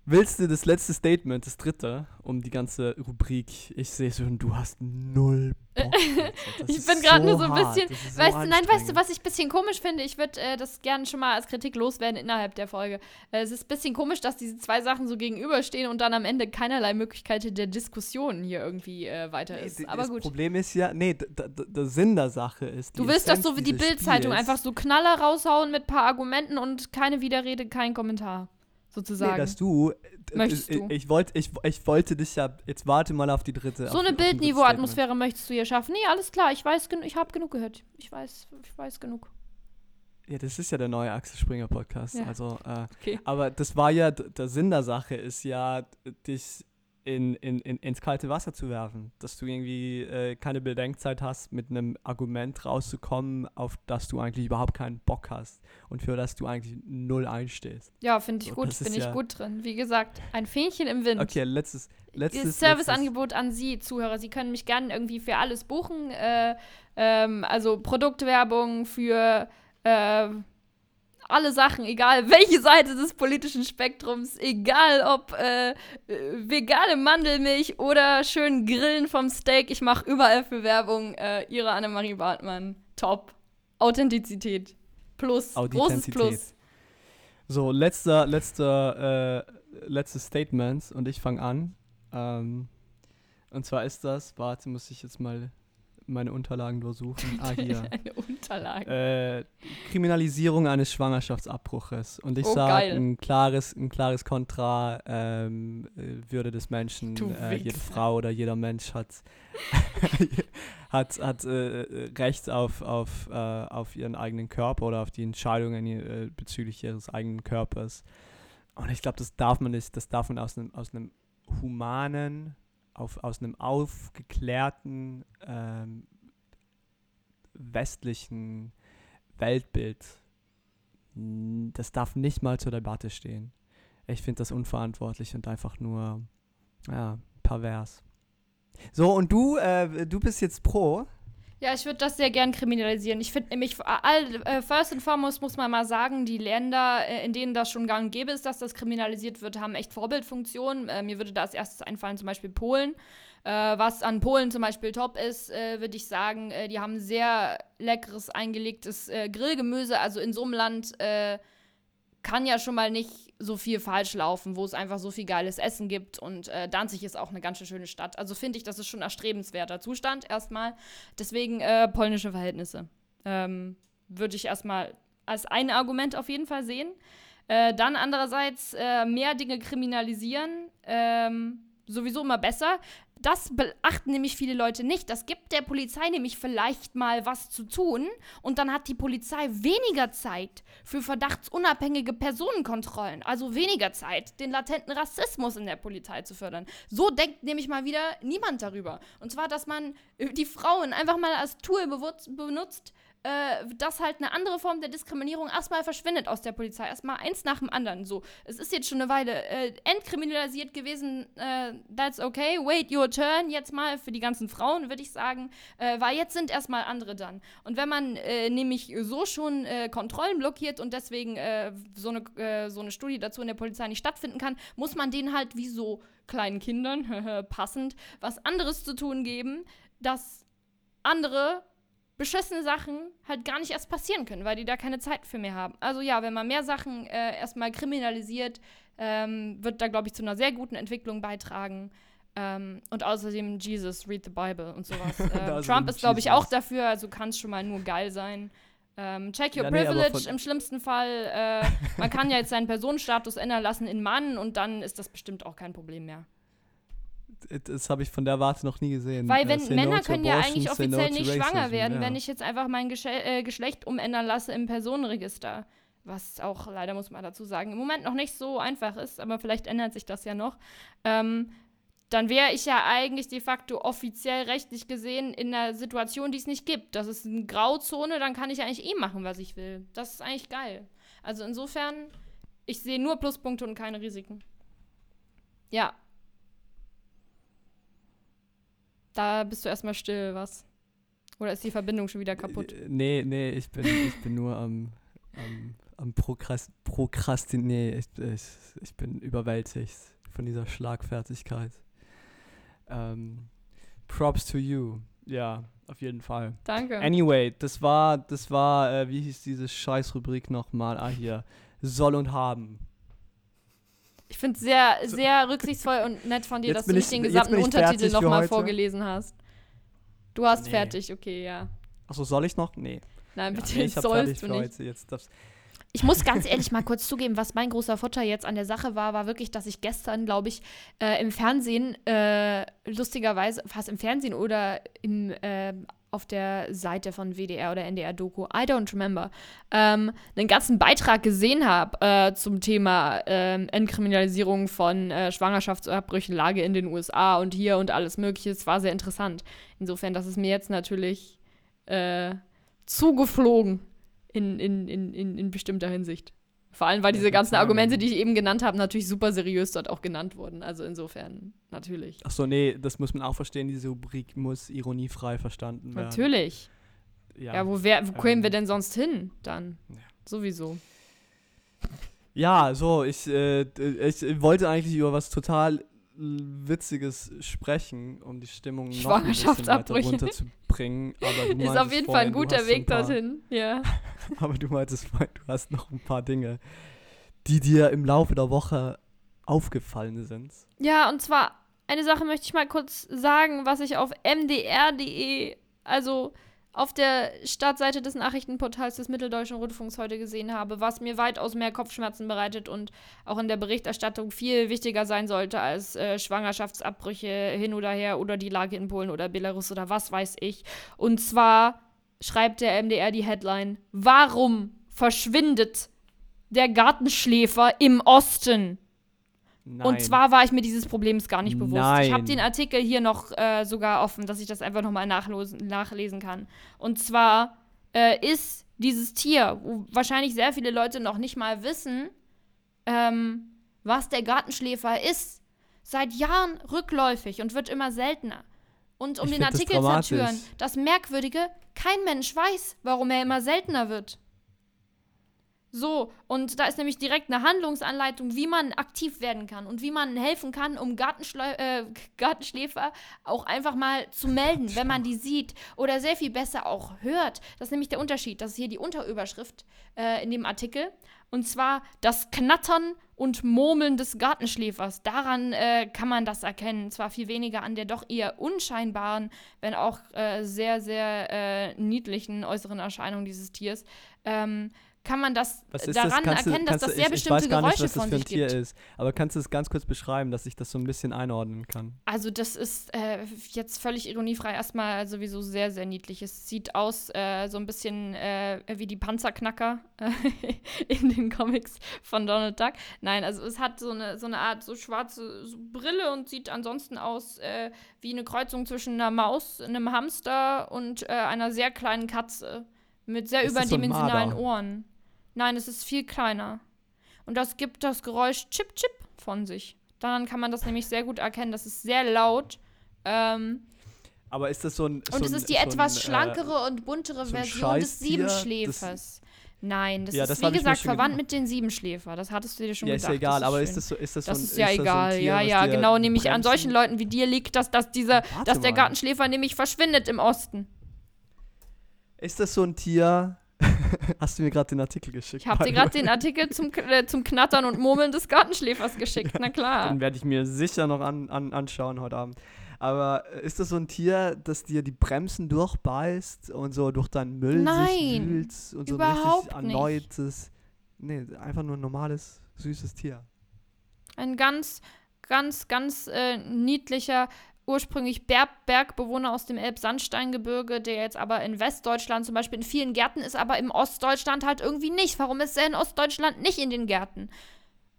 Willst du das letzte Statement, das dritte, um die ganze Rubrik? Ich sehe schon, du hast null Bock. [LAUGHS] ich bin gerade so nur so ein bisschen. Weißt so nein, weißt du, was ich ein bisschen komisch finde? Ich würde äh, das gerne schon mal als Kritik loswerden innerhalb der Folge. Äh, es ist ein bisschen komisch, dass diese zwei Sachen so gegenüberstehen und dann am Ende keinerlei Möglichkeit der Diskussion hier irgendwie äh, weiter nee, ist. Aber das gut. Das Problem ist ja, nee, der Sinn der Sache ist. Du willst das so wie die Bildzeitung einfach so Knaller raushauen mit ein paar Argumenten und keine Widerrede, kein Kommentar sozusagen. Nee, dass du. Äh, möchtest du? Ich, ich, wollt, ich, ich wollte dich ja. Jetzt warte mal auf die dritte. So eine Bildniveau-Atmosphäre möchtest du hier schaffen. Nee, alles klar. Ich weiß, ich habe genug gehört. Ich weiß, ich weiß genug. Ja, das ist ja der neue Axel Springer Podcast. Ja. Also, äh, okay. aber das war ja der Sinn der Sache, ist ja, dich in, in, in, ins kalte Wasser zu werfen. Dass du irgendwie äh, keine Bedenkzeit hast, mit einem Argument rauszukommen, auf das du eigentlich überhaupt keinen Bock hast und für das du eigentlich null einstehst. Ja, finde ich so, gut, bin ich ja gut drin. Wie gesagt, ein Fähnchen im Wind. Okay, letztes, letztes Serviceangebot an Sie, Zuhörer. Sie können mich gerne irgendwie für alles buchen. Äh, ähm, also Produktwerbung für äh, alle Sachen, egal welche Seite des politischen Spektrums, egal ob äh, vegane Mandelmilch oder schön Grillen vom Steak, ich mache überall für Werbung. Äh, ihre Annemarie Bartmann, top. Authentizität, plus, großes Plus. So, letzter, letzter, äh, letztes Statement und ich fange an. Ähm, und zwar ist das, warte, muss ich jetzt mal meine Unterlagen durchsuchen. [LAUGHS] Ah, hier. Eine Unterlagen. Äh, Kriminalisierung eines Schwangerschaftsabbruches. Und ich oh, sage ein klares, ein klares Kontra ähm, äh, Würde des Menschen. Äh, jede Frau oder jeder Mensch hat, [LAUGHS] hat, hat äh, Recht auf, auf, äh, auf ihren eigenen Körper oder auf die Entscheidungen äh, bezüglich ihres eigenen Körpers. Und ich glaube, das darf man nicht, das darf man aus einem, aus einem humanen auf, aus einem aufgeklärten ähm, westlichen Weltbild, das darf nicht mal zur Debatte stehen. Ich finde das unverantwortlich und einfach nur, ja, pervers. So, und du, äh, du bist jetzt pro. Ja, ich würde das sehr gern kriminalisieren. Ich finde nämlich, all, äh, first and foremost muss man mal sagen, die Länder, äh, in denen das schon gang und gäbe ist, dass das kriminalisiert wird, haben echt Vorbildfunktionen. Äh, mir würde da als erstes einfallen, zum Beispiel Polen. Was an Polen zum Beispiel top ist, würde ich sagen, die haben sehr leckeres eingelegtes Grillgemüse. Also in so einem Land kann ja schon mal nicht so viel falsch laufen, wo es einfach so viel geiles Essen gibt. Und äh, Danzig ist auch eine ganz schön schöne Stadt. Also finde ich, das ist schon ein erstrebenswerter Zustand erstmal. Deswegen äh, polnische Verhältnisse. Ähm, Würde ich erstmal als ein Argument auf jeden Fall sehen. Äh, dann andererseits äh, mehr Dinge kriminalisieren. Ähm, sowieso immer besser. Das beachten nämlich viele Leute nicht. Das gibt der Polizei nämlich vielleicht mal was zu tun und dann hat die Polizei weniger Zeit für verdachtsunabhängige Personenkontrollen, also weniger Zeit, den latenten Rassismus in der Polizei zu fördern. So denkt nämlich mal wieder niemand darüber. Und zwar, dass man die Frauen einfach mal als Tool benutzt, äh, dass halt eine andere Form der Diskriminierung erstmal verschwindet aus der Polizei. Erstmal eins nach dem anderen. So, es ist jetzt schon eine Weile äh, entkriminalisiert gewesen. Äh, that's okay. Wait your turn. Jetzt mal für die ganzen Frauen, würde ich sagen. Äh, weil jetzt sind erstmal andere dann. Und wenn man äh, nämlich so schon äh, Kontrollen blockiert und deswegen so, eine, so eine Studie dazu in der Polizei nicht stattfinden kann, muss man denen halt wie so kleinen Kindern [LAUGHS] passend was anderes zu tun geben, dass andere beschissene Sachen halt gar nicht erst passieren können, weil die da keine Zeit für mehr haben. Also ja, wenn man mehr Sachen äh, erstmal kriminalisiert, ähm, wird da, glaube ich, zu einer sehr guten Entwicklung beitragen. Ähm, und außerdem Jesus, read the Bible und sowas. [LAUGHS] Ähm, Trump ist, glaube ich, auch dafür, also kann es schon mal nur geil sein. Ähm, check your Ja, nee, privilege von- im schlimmsten Fall. Äh, man kann ja jetzt seinen Personenstatus ändern lassen in Mann und dann ist das bestimmt auch kein Problem mehr. Das habe ich von der Warte noch nie gesehen. Weil Äh, wenn say Männer no können ja eigentlich no offiziell to nicht schwanger werden, ja. wenn ich jetzt einfach mein Gesche äh, Geschlecht umändern lasse im Personenregister. Was auch leider, muss man dazu sagen, im Moment noch nicht so einfach ist, aber vielleicht ändert sich das ja noch. Ähm, dann wäre ich ja eigentlich de facto offiziell rechtlich gesehen in einer Situation, die es nicht gibt. Das ist eine Grauzone, dann kann ich eigentlich eh machen, was ich will. Das ist eigentlich geil. Also insofern, ich sehe nur Pluspunkte und keine Risiken. Ja. Da bist du erstmal still, was? Oder ist die Verbindung schon wieder kaputt? Äh, Nee, nee, ich bin, ich bin nur am, am, am Prokras Prokrastinieren. Ich, ich, ich bin überwältigt von dieser Schlagfertigkeit. Ähm, props to you. Ja, auf jeden Fall. Danke. Anyway, das war, das war, äh, wie hieß diese Scheißrubrik nochmal? Ah, hier. Soll und haben. Ich finde es sehr, sehr rücksichtsvoll und nett von dir, Jetzt dass du nicht ich- den gesamten Untertitel nochmal vorgelesen hast. Du hast Nee. fertig, okay, ja. Achso, soll ich noch? Nee. Nein, Ja, bitte, nee ich sollst du nicht. heute. Jetzt. Ich muss ganz ehrlich mal kurz zugeben, was mein großer Vorteil jetzt an der Sache war, war wirklich, dass ich gestern, glaube ich, äh, im Fernsehen, äh, lustigerweise, fast im Fernsehen oder im, äh, auf der Seite von WDR oder NDR Doku, I don't remember, ähm, einen ganzen Beitrag gesehen habe äh, zum Thema ähm, Entkriminalisierung von äh, Schwangerschaftsabbrüchen, Lage in den USA und hier und alles Mögliche. Es war sehr interessant. Insofern, das ist mir jetzt natürlich äh, zugeflogen in, in, in, in, in bestimmter Hinsicht. Vor allem, weil diese ganzen. Argumente, die ich eben genannt habe, natürlich super seriös dort auch genannt wurden. Also insofern, natürlich. Achso, nee, das muss man auch verstehen. Diese Rubrik muss ironiefrei verstanden werden. Natürlich. Ja, Ja, wo, wär, wo kämen Ähm, wir denn sonst hin dann? Ja. Sowieso. Ja, so, ich, äh, ich wollte eigentlich über was total Witziges sprechen, um die Stimmung noch ein bisschen weiter Schwangerschaftsabbrüche. runterzubringen. Aber du [LAUGHS] Ist auf jeden Fall ein vorhin, guter Weg ein paar, dorthin. Ja. [LAUGHS] Aber du meintest vorhin, du hast noch ein paar Dinge, die dir im Laufe der Woche aufgefallen sind. Ja, und zwar, eine Sache möchte ich mal kurz sagen, was ich auf mdr.de, also auf der Startseite des Nachrichtenportals des Mitteldeutschen Rundfunks heute gesehen habe, was mir weitaus mehr Kopfschmerzen bereitet und auch in der Berichterstattung viel wichtiger sein sollte als äh, Schwangerschaftsabbrüche hin oder her oder die Lage in Polen oder Belarus oder was weiß ich. Und zwar schreibt der MDR die Headline: Warum verschwindet der Gartenschläfer im Osten? Nein. Und zwar war ich mir dieses Problems gar nicht bewusst. Ich habe Nein. den Artikel hier noch äh, sogar offen, dass ich das einfach nochmal nachlesen kann. Und zwar äh, ist dieses Tier, wo wahrscheinlich sehr viele Leute noch nicht mal wissen, ähm, was der Gartenschläfer ist, seit Jahren rückläufig und wird immer seltener. Und um Ich den Artikel zu ertüren, das Merkwürdige, kein Mensch weiß, warum er immer seltener wird. So, und da ist nämlich direkt eine Handlungsanleitung, wie man aktiv werden kann und wie man helfen kann, um Gartenschleu äh, Gartenschläfer auch einfach mal zu melden, wenn man die sieht oder sehr viel besser auch hört. Das ist nämlich der Unterschied. Das ist hier die Unterüberschrift äh, in dem Artikel. Und zwar das Knattern und Murmeln des Gartenschläfers. Daran äh, kann man das erkennen. Zwar viel weniger an der doch eher unscheinbaren, wenn auch äh, sehr, sehr äh, niedlichen äußeren Erscheinung dieses Tiers. Ähm, kann man das daran das? Kannst du- erkennen, dass das sehr ich, bestimmte ich Geräusche nicht, von sich Tier gibt. ist. Aber kannst du es ganz kurz beschreiben, dass ich das so ein bisschen einordnen kann? Also das ist äh, jetzt völlig ironiefrei erstmal sowieso sehr, sehr niedlich. Es sieht aus äh, so ein bisschen äh, wie die Panzerknacker äh, [LAUGHS] in den Comics von Donald Duck. Nein, also es hat so eine, so eine Art so schwarze so Brille und sieht ansonsten aus äh, wie eine Kreuzung zwischen einer Maus, einem Hamster und äh, einer sehr kleinen Katze mit sehr Ist so überdimensionalen Marder? Ohren. Nein, es ist viel kleiner. Und das gibt das Geräusch Chip Chip von sich. Daran kann man das nämlich sehr gut erkennen. Das ist sehr laut. Ähm, Aber ist das so ein. und so es ein, ist die so ein, schlankere äh, schlankere und buntere so ein Version des Siebenschläfers. Nein, das Ja, ist das wie gesagt verwandt mit den Siebenschläfer. Das hattest du dir schon Ja, ist gedacht. ja egal, das aber schön. ist das so. Ist das, Das so ein, ist ja das so ein egal. Tier, ja, ja, genau. Nämlich an bremsen- solchen Leuten wie dir liegt, dass, dass, dieser, Warte dass der. Gartenschläfer nämlich verschwindet im Osten. Ist das so ein Tier, [LAUGHS] Hast du mir gerade den Artikel geschickt? Ich habe dir gerade den Artikel zum, äh, zum Knattern und Murmeln des Gartenschläfers geschickt. Na klar. Den werde ich mir sicher noch an, an, anschauen heute Abend. Aber äh, ist das so ein Tier, das dir die Bremsen durchbeißt und so durch deinen Müll Nein, sich wühlt und so ein richtig erneutes, nee, einfach nur ein normales, süßes Tier. Ein ganz, ganz, ganz äh, niedlicher, ursprünglich Ber Bergbewohner aus dem Elbsandsteingebirge, der jetzt aber in Westdeutschland zum Beispiel in vielen Gärten ist, aber im Ostdeutschland halt irgendwie nicht. Warum ist er in Ostdeutschland nicht in den Gärten?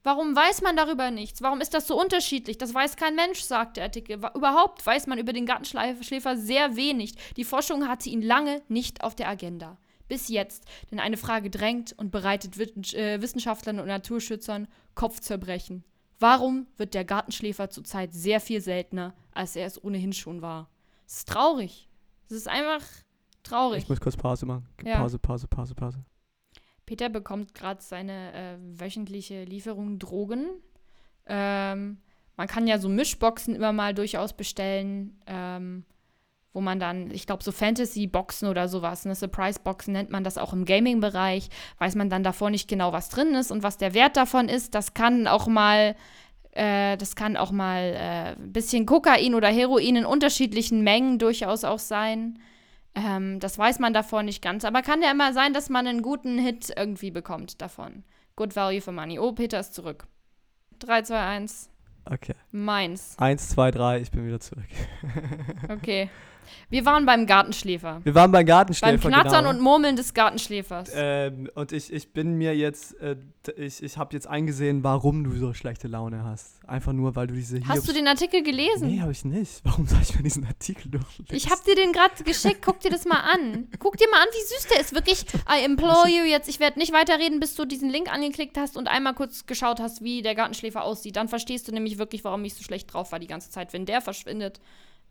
Warum weiß man darüber nichts? Warum ist das so unterschiedlich? Das weiß kein Mensch, sagt der Artikel. Überhaupt weiß man über den Gartenschläfer sehr wenig. Die Forschung hatte ihn lange nicht auf der Agenda. Bis jetzt. Denn eine Frage drängt und bereitet äh, Wissenschaftlern und Naturschützern Kopfzerbrechen. Warum wird der Gartenschläfer zurzeit sehr viel seltener, als er es ohnehin schon war? Es ist traurig. Es ist einfach traurig. Ich muss kurz Pause machen. Ja. Pause, Pause, Pause, Pause. Peter bekommt gerade seine äh, wöchentliche Lieferung Drogen. Ähm, man kann ja so Mischboxen immer mal durchaus bestellen, ähm, wo man dann, ich glaube, so Fantasy-Boxen oder sowas, ne, Surprise-Boxen nennt man das auch im Gaming-Bereich, weiß man dann davor nicht genau, was drin ist und was der Wert davon ist. Das kann auch mal, äh, das kann auch mal äh, ein bisschen Kokain oder Heroin in unterschiedlichen Mengen durchaus auch sein. Ähm, das weiß man davor nicht ganz. Aber kann ja immer sein, dass man einen guten Hit irgendwie bekommt davon. Good value for money. Oh, Peter ist zurück. 3, 2, 1. Okay. Meins. Eins, zwei, drei, ich bin wieder zurück. Okay. [LAUGHS] Wir waren beim Gartenschläfer. Wir waren beim Beim Gartenschläfer, Knattern genau. und Murmeln des Gartenschläfers. Ähm, und ich, ich bin mir jetzt, äh, ich, ich habe jetzt eingesehen, warum du so schlechte Laune hast. Einfach nur, weil du diese Hast du den Artikel gelesen? Nee, habe ich nicht. Warum soll ich mir diesen Artikel durchlesen? Ich hab dir den gerade geschickt. Guck dir das mal an. Guck dir mal an, wie süß der ist. Wirklich, I implore you jetzt. Ich werde nicht weiterreden, bis du diesen Link angeklickt hast und einmal kurz geschaut hast, wie der Gartenschläfer aussieht. Dann verstehst du nämlich wirklich, warum ich so schlecht drauf war die ganze Zeit. Wenn der verschwindet,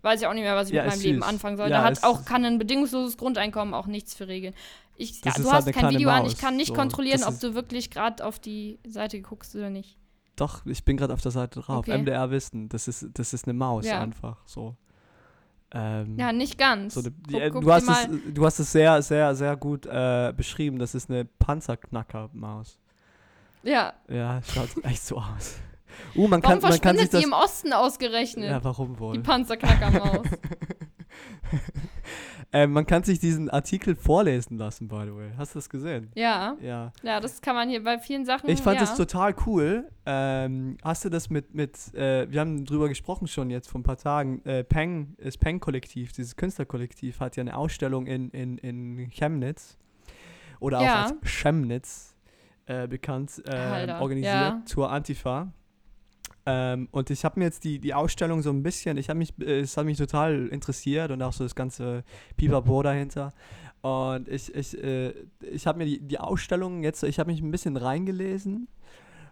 weiß ich auch nicht mehr, was ich Ja, mit meinem Leben anfangen soll. Ja, da hat auch, kann ein bedingungsloses Grundeinkommen auch nichts für regeln. Ich, ja, du halt hast eine kein Video an. Maus, Ich kann nicht so. kontrollieren, ob du wirklich gerade auf die Seite guckst oder nicht. Doch, ich bin gerade auf der Seite drauf. Okay. MDR Wissen. Das ist, das ist eine Maus einfach. So. Ähm, Ja, nicht ganz. so eine, Guck- äh, guck du, hast es, du hast es sehr, sehr, sehr gut äh, beschrieben. Das ist eine Panzerknacker-Maus. Ja. Ja, schaut echt so aus. Uh, man Warum kann, man kann sich verschwindet das. die im Osten ausgerechnet? ja, warum die wohl? Panzerknackermaus. [LAUGHS] äh, man kann sich diesen Artikel vorlesen lassen, by the way. Hast du das gesehen? ja. Ja. Ja, das kann man hier bei vielen Sachen. Ich fand ja. es total cool. Ähm, hast du das mit, mit äh, wir haben drüber gesprochen schon jetzt vor ein paar Tagen, äh, Peng, das Peng-Kollektiv, dieses Künstlerkollektiv, hat ja eine Ausstellung in, in, in Chemnitz oder Ja. auch als Chemnitz äh, bekannt, äh, Alter, organisiert ja. zur Antifa. Ähm, und ich habe mir jetzt die, die Ausstellung so ein bisschen, ich habe mich, äh, es hat mich total interessiert und auch so das ganze Pipapo dahinter. Und ich, ich, äh, ich habe mir die, die Ausstellung jetzt, ich habe mich ein bisschen reingelesen.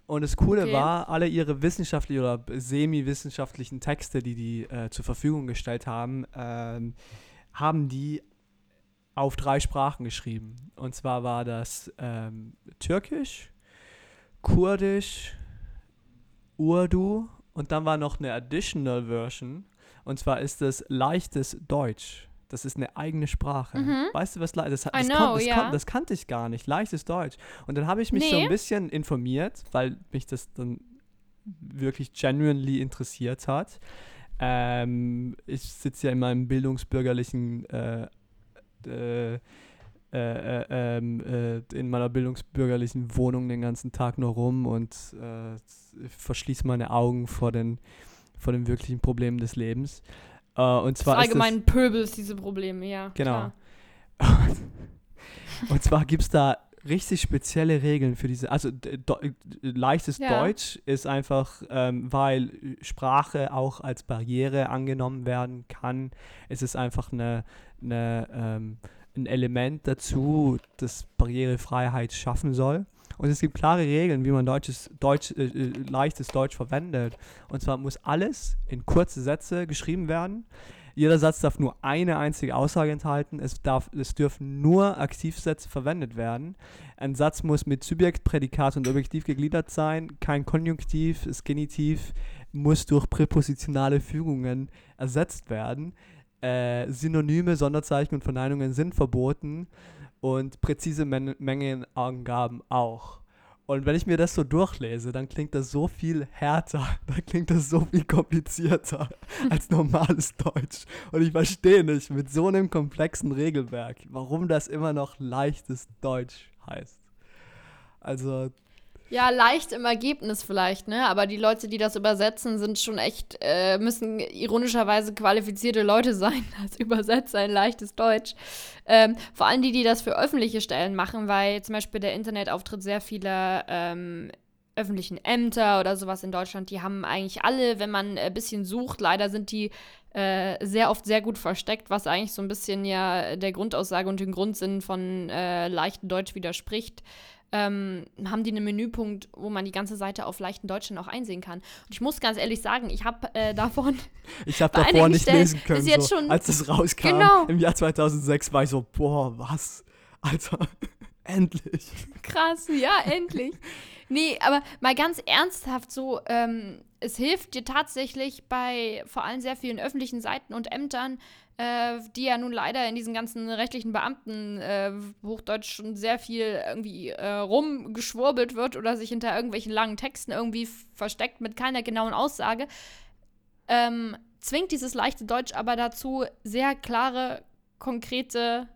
Und das Coole Okay. war, alle ihre wissenschaftlichen oder semi-wissenschaftlichen Texte, die die äh, zur Verfügung gestellt haben, ähm, haben die auf drei Sprachen geschrieben. Und zwar war das ähm, Türkisch, Kurdisch, Urdu und dann war noch eine Additional Version. Und zwar ist das leichtes Deutsch. Das ist eine eigene Sprache. Mhm. Weißt du, was das, das, know, das, kon- das kannte ich gar nicht. Leichtes Deutsch. Und dann habe ich mich so Nee. ein bisschen informiert, weil mich das dann wirklich genuinely interessiert hat. Ähm, ich sitze ja in meinem bildungsbürgerlichen äh, äh, äh, äh, ähm, äh, in meiner bildungsbürgerlichen Wohnung den ganzen Tag nur rum und äh, verschließe meine Augen vor den, vor den wirklichen Problemen des Lebens. Äh, und zwar ist allgemeinen Pöbels diese Probleme, ja. Genau. Klar. [LAUGHS] Und zwar gibt es da richtig spezielle Regeln für diese. Also leichtes Ja. Deutsch ist einfach, ähm, weil Sprache auch als Barriere angenommen werden kann. Es ist einfach eine, eine, ähm, ein Element dazu, das Barrierefreiheit schaffen soll. Und es gibt klare Regeln, wie man deutsches, Deutsch, äh, äh, leichtes Deutsch verwendet. Und zwar muss alles in kurze Sätze geschrieben werden. Jeder Satz darf nur eine einzige Aussage enthalten. Es, darf, es dürfen nur Aktivsätze verwendet werden. Ein Satz muss mit Subjekt, Prädikat und Objektiv gegliedert sein. Kein Konjunktiv, das Genitiv muss durch präpositionale Fügungen ersetzt werden. Äh, Synonyme, Sonderzeichen und Verneinungen sind verboten. und präzise Men Mengenangaben auch. Und wenn ich mir das so durchlese, dann klingt das so viel härter, [LAUGHS] dann klingt das so viel komplizierter [LAUGHS] als normales Deutsch. Und ich verstehe nicht mit so einem komplexen Regelwerk, warum das immer noch leichtes Deutsch heißt. Also, Ja, leicht im Ergebnis vielleicht, ne? Aber die Leute, die das übersetzen, sind schon echt, äh, müssen ironischerweise qualifizierte Leute sein [LAUGHS] als Übersetzer in leichtes Deutsch. Ähm, vor allem die, die das für öffentliche Stellen machen, weil zum Beispiel der Internetauftritt sehr viele ähm, öffentlichen Ämter oder sowas in Deutschland, die haben eigentlich alle, wenn man ein bisschen sucht, leider sind die äh, sehr oft sehr gut versteckt, was eigentlich so ein bisschen ja der Grundaussage und dem Grundsinn von äh, leichtem Deutsch widerspricht ähm, haben die einen Menüpunkt, wo man die ganze Seite auf leichten Deutsch dann auch einsehen kann. Und ich muss ganz ehrlich sagen, ich habe äh, davon, [LAUGHS] ich habe davor nicht Stellen lesen können. so, schon- als es rauskam Genau. im Jahr 2006, war ich so, boah, was? Alter, [LAUGHS] endlich. krass, ja, endlich. Nee, aber mal ganz ernsthaft so, ähm, es hilft dir tatsächlich bei vor allem sehr vielen öffentlichen Seiten und Ämtern, äh, die ja nun leider in diesen ganzen rechtlichen Beamten äh, Hochdeutsch schon sehr viel irgendwie äh, rumgeschwurbelt wird oder sich hinter irgendwelchen langen Texten irgendwie versteckt mit keiner genauen Aussage, ähm, zwingt dieses leichte Deutsch aber dazu, sehr klare, konkrete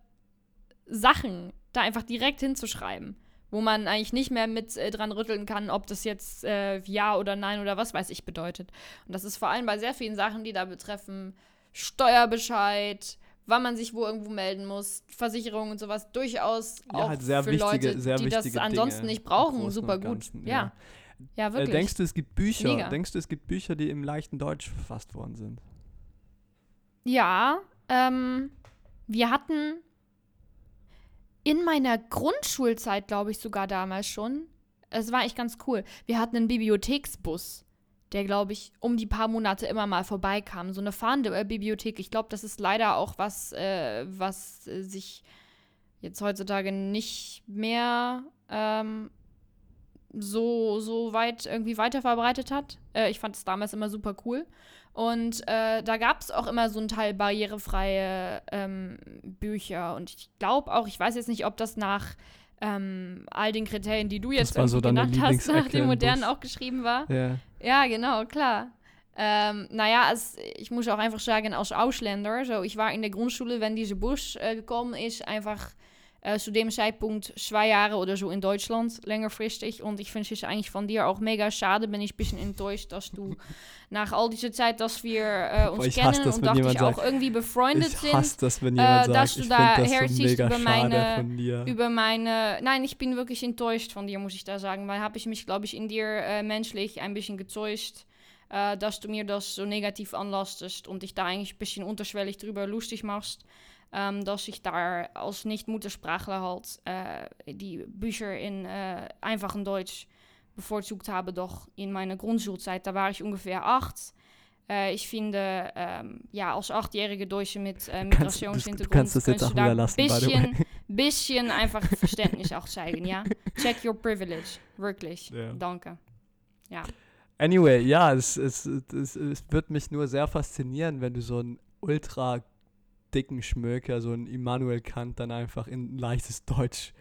Sachen da einfach direkt hinzuschreiben, wo man eigentlich nicht mehr mit äh, dran rütteln kann, ob das jetzt äh, ja oder nein oder was weiß ich bedeutet. Und das ist vor allem bei sehr vielen Sachen, die da betreffen, Steuerbescheid, wann man sich wo irgendwo melden muss, Versicherungen und sowas, durchaus Ja, auch halt sehr für wichtige- Leute, sehr die das ansonsten Dinge nicht brauchen, super gut. Ganzen, ja. ja. ja, Äh, wirklich. denkst du, es gibt Bücher? Mega. Denkst du, es gibt Bücher, die im leichten Deutsch verfasst worden sind? Ja, ähm, wir hatten in meiner Grundschulzeit, glaube ich, sogar damals schon, es war echt ganz cool, wir hatten einen Bibliotheksbus, der, glaube ich, um die paar Monate immer mal vorbeikam. So eine fahrende Bibliothek. Ich glaube, das ist leider auch was, äh, was äh, sich jetzt heutzutage nicht mehr ähm, so, so weit irgendwie weiter verbreitet hat. Äh, ich fand es damals immer super cool. Und äh, da gab es auch immer so einen Teil barrierefreie ähm, Bücher. Und ich glaube auch, ich weiß jetzt nicht, ob das nach ähm, all den Kriterien, die du jetzt so genannt hast, nach dem modernen auch geschrieben war. Ja. Ja, genau, klar. Ähm, naja, es, ich muss auch einfach sagen, als Ausländer, so, ich war in der Grundschule, wenn diese Bus äh, gekommen ist, einfach äh, zu dem Zeitpunkt zwei Jahre oder so in Deutschland, längerfristig. Und ich finde es eigentlich von dir auch mega schade, bin ich ein bisschen enttäuscht, dass du nach all dieser Zeit, dass wir äh, uns Boah, hasse kennen das, und dachte ich auch sagt, irgendwie befreundet Ich sind. hasse das, wenn äh, jemand sagt, dass du ich da das so herziehst über meine- über meine. Nein, ich bin wirklich enttäuscht von dir, muss ich da sagen, weil habe ich mich, glaube ich, in dir äh, menschlich ein bisschen getäuscht, äh, dass du mir das so negativ anlastest und dich da eigentlich ein bisschen unterschwellig drüber lustig machst. Ähm, dass ich da als Nicht-Muttersprachler halt äh, die Bücher in äh, einfachen Deutsch bevorzugt habe, doch in meiner Grundschulzeit, da war ich ungefähr acht. Äh, ich finde, ähm, ja, als achtjährige Deutsche mit äh, kannst- Migrationshintergrund du kannst das kannst du da way. bisschen, [LAUGHS] bisschen einfach Verständnis auch zeigen, ja. Check your privilege, wirklich. Ja. Danke. Anyway, ja, es, es, es, es wird mich nur sehr faszinieren, wenn du so einen ultra dicken Schmöker, so einen Immanuel Kant, dann einfach in leichtes Deutsch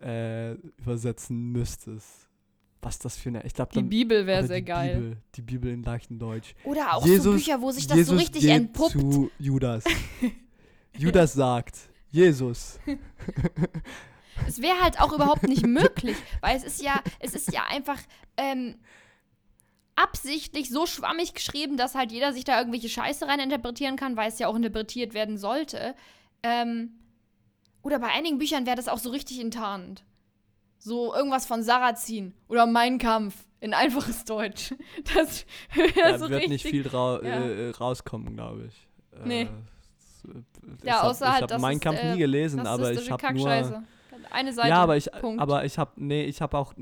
äh, übersetzen müsstest. Was das für eine. Ich glaube, Die dann. Bibel wäre sehr die geil. Bibel, die Bibel in leichtem Deutsch. Oder auch Jesus- so Bücher, wo sich das Jesus so richtig geht entpuppt. zu Judas. [LAUGHS] Judas sagt, Jesus. [LAUGHS] Es wäre halt auch überhaupt nicht [LAUGHS] möglich, weil es ist ja, es ist ja einfach ähm, absichtlich so schwammig geschrieben, dass halt jeder sich da irgendwelche Scheiße rein interpretieren kann, weil es ja auch interpretiert werden sollte. Ähm, oder bei einigen Büchern wäre das auch so richtig enttarnend. So irgendwas von Sarrazin oder Mein Kampf in einfaches Deutsch. [LAUGHS] Das Da so wird richtig. nicht viel rau ja. äh, rauskommen, glaube ich. Nee. Äh, ich Ja, hab- außer ich halt, habe das Mein Kampf äh, nie gelesen, aber ich habe nur. Eine Seite. Ja, aber ich, Punkt. aber ich habe, nee, ich habe auch,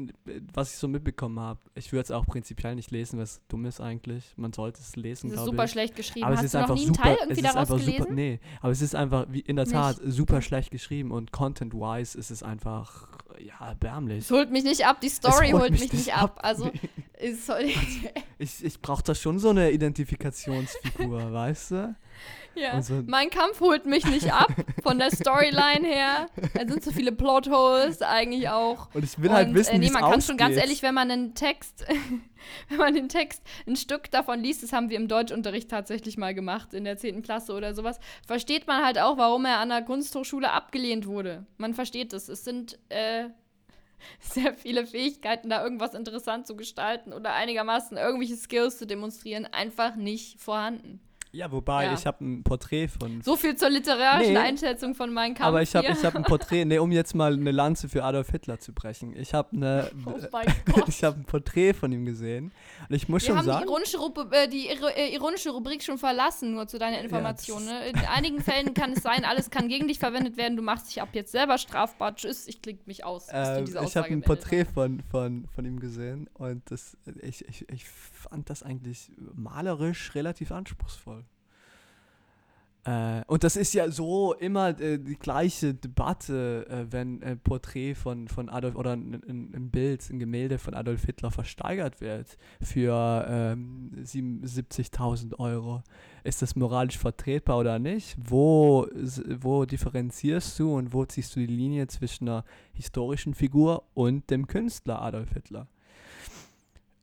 was ich so mitbekommen habe, ich würde es auch prinzipiell nicht lesen, was dumm ist eigentlich. Man sollte es lesen, das ist super ich. schlecht geschrieben. Aber Hast es ist du noch einfach nie einen super, Teil es irgendwie ist daraus einfach gelesen? super, nee, aber es ist einfach, wie in der? Tat, super schlecht geschrieben und content-wise ist es einfach, ja, erbärmlich. Es holt mich nicht ab, die Es Story holt holt mich nicht ab. ab, Also, [LAUGHS] Ich, ich brauche da schon so eine Identifikationsfigur, weißt du? Ja. So- Mein Kampf holt mich nicht ab, von der Storyline her. Da sind so viele Plotholes eigentlich auch. Und ich will halt Und, wissen, äh, nee, man kann schon ganz ehrlich, wenn man einen Text, [LAUGHS] wenn man den Text ein Stück davon liest, das haben wir im Deutschunterricht tatsächlich mal gemacht in der 10. Klasse oder sowas, versteht man halt auch, warum er an der Kunsthochschule abgelehnt wurde. Man versteht es. Es sind äh, [LAUGHS] sehr viele Fähigkeiten, da irgendwas interessant zu gestalten oder einigermaßen irgendwelche Skills zu demonstrieren, einfach nicht vorhanden. Ja, wobei, Ja. ich habe ein Porträt von. So viel zur literarischen Nee. Einschätzung von meinem Kampf aber ich habe hab ein Porträt, nee, um jetzt mal eine Lanze für Adolf Hitler zu brechen. Ich habe eine, [LAUGHS] Oh mein [LAUGHS] Gott. ich habe ein Porträt von ihm gesehen und ich muss Wir schon haben die sagen, ironische, Rubri äh, die äh, ironische Rubrik schon verlassen, nur zu deiner Information. ne? In einigen Fällen kann es sein, alles kann gegen dich verwendet werden. Du machst dich ab jetzt selber strafbar. Tschüss, ich klicke mich aus. diese ich habe ein Porträt von, von, von ihm gesehen und das, ich, ich, ich fand das eigentlich malerisch relativ anspruchsvoll. Äh, und das ist ja so immer äh, die gleiche Debatte, äh, wenn ein Porträt von, von Adolf oder ein, ein, Bild, ein Gemälde von Adolf Hitler versteigert wird für ähm, 77.000 Euro. Ist das moralisch vertretbar oder nicht? Wo, wo differenzierst du und wo ziehst du die Linie zwischen einer historischen Figur und dem Künstler Adolf Hitler?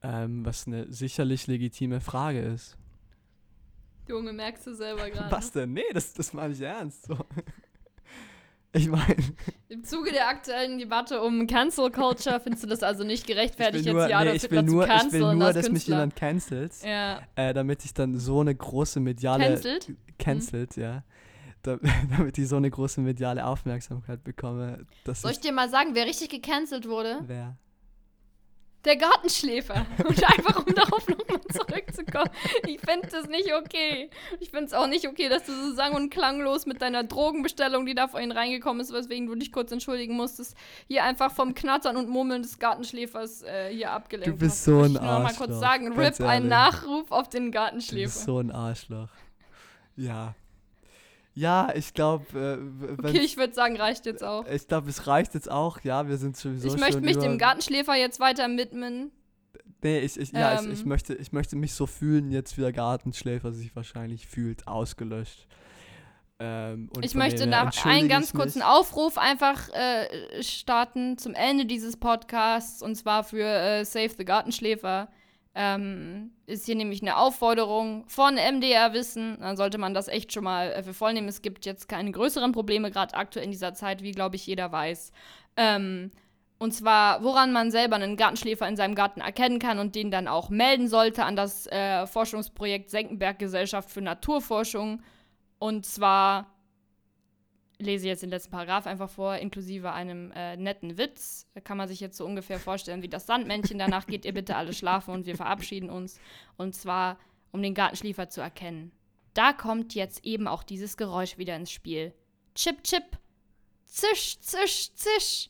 Ähm, was eine sicherlich legitime Frage ist. Junge, merkst du selber gerade. Was denn? Nee, das, das meine ich ernst. So. [LAUGHS] Ich meine, [LAUGHS] Im Zuge der aktuellen Debatte um Cancel Culture findest du das also nicht ich gerechtfertigt, nur, jetzt hier nee, ich will nur, zu ich will nur dass mich Künstler. jemand cancelt, Ja. äh, damit ich dann so eine große mediale... Cancelt? Cancelt, ja. Da, [LAUGHS] damit ich so eine große mediale Aufmerksamkeit bekomme. Soll ich dir mal sagen, wer richtig gecancelt wurde? wer? Der Gartenschläfer. [LAUGHS] Und einfach, um darauf nochmal zurückzukommen. Ich finde das nicht okay. Ich finde es auch nicht okay, dass du so sang- und klanglos mit deiner Drogenbestellung, die da vorhin reingekommen ist, weswegen du dich kurz entschuldigen musstest, hier einfach vom Knattern und Murmeln des Gartenschläfers äh, hier abgelenkt Du bist hast. so ein ich nur mal Arschloch, kurz sagen, RIP, ein. Nachruf auf den Du Gartenschläfer. bist so ein Arschloch. Ja. Ja, ich glaube, äh, okay, ich würde sagen, reicht jetzt auch. ich glaube, es reicht jetzt auch. Ja, wir sind sowieso ich möchte mich dem Gartenschläfer jetzt weiter widmen. Nee, ich, ich, ja, Ähm. ich, ich, möchte, ich möchte mich so fühlen, jetzt wie der Gartenschläfer sich wahrscheinlich fühlt, ausgelöscht. Ähm, und Ich möchte nach einen ganz kurzen. Aufruf einfach äh, starten zum Ende dieses Podcasts und zwar für äh, Save the Gartenschläfer. Ähm, ist hier nämlich eine Aufforderung von MDR Wissen. Dann sollte man das echt schon mal äh, für voll nehmen. Es gibt jetzt keine größeren Probleme, gerade aktuell in dieser Zeit, wie glaube ich jeder weiß. Ähm, und zwar, woran man selber einen Gartenschläfer in seinem Garten erkennen kann und den dann auch melden sollte an das äh, Forschungsprojekt Senckenberg Gesellschaft für Naturforschung. Und zwar lese jetzt den letzten Paragraph einfach vor, inklusive einem äh, netten Witz. Kann man sich jetzt so ungefähr vorstellen, wie das Sandmännchen. Danach geht ihr bitte alle schlafen und wir verabschieden uns. Und zwar, um den Gartenschläfer zu erkennen. Da kommt jetzt eben auch dieses Geräusch wieder ins Spiel. Chip, chip. Zisch, zisch, zisch.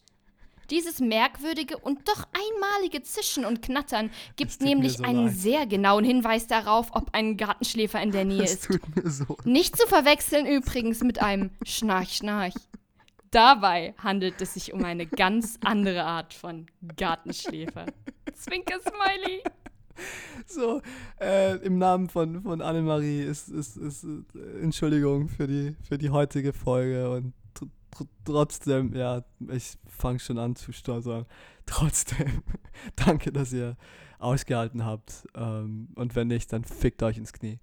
Dieses merkwürdige und doch einmalige Zischen und Knattern gibt nämlich so einen leid. sehr genauen Hinweis darauf, ob ein Gartenschläfer in der Nähe Es ist. tut mir so. Nicht zu verwechseln übrigens mit einem Schnarch, Schnarch. Dabei handelt es sich um eine ganz andere Art von Gartenschläfer. Zwinker Smiley. So, äh, im Namen von, von Annemarie ist, ist, ist äh, Entschuldigung für die, für die heutige Folge und trotzdem, ja, ich fange schon an zu stottern. [LAUGHS] Trotzdem, [LAUGHS] danke, dass ihr ausgehalten habt. Ähm, und wenn nicht, dann fickt euch ins Knie.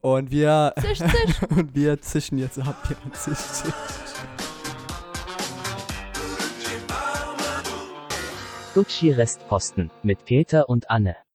Und wir, Zisch, zisch. [LAUGHS] und wir zischen jetzt ab. Ja, zisch, zisch. Gucci Restposten mit Peter und Anne.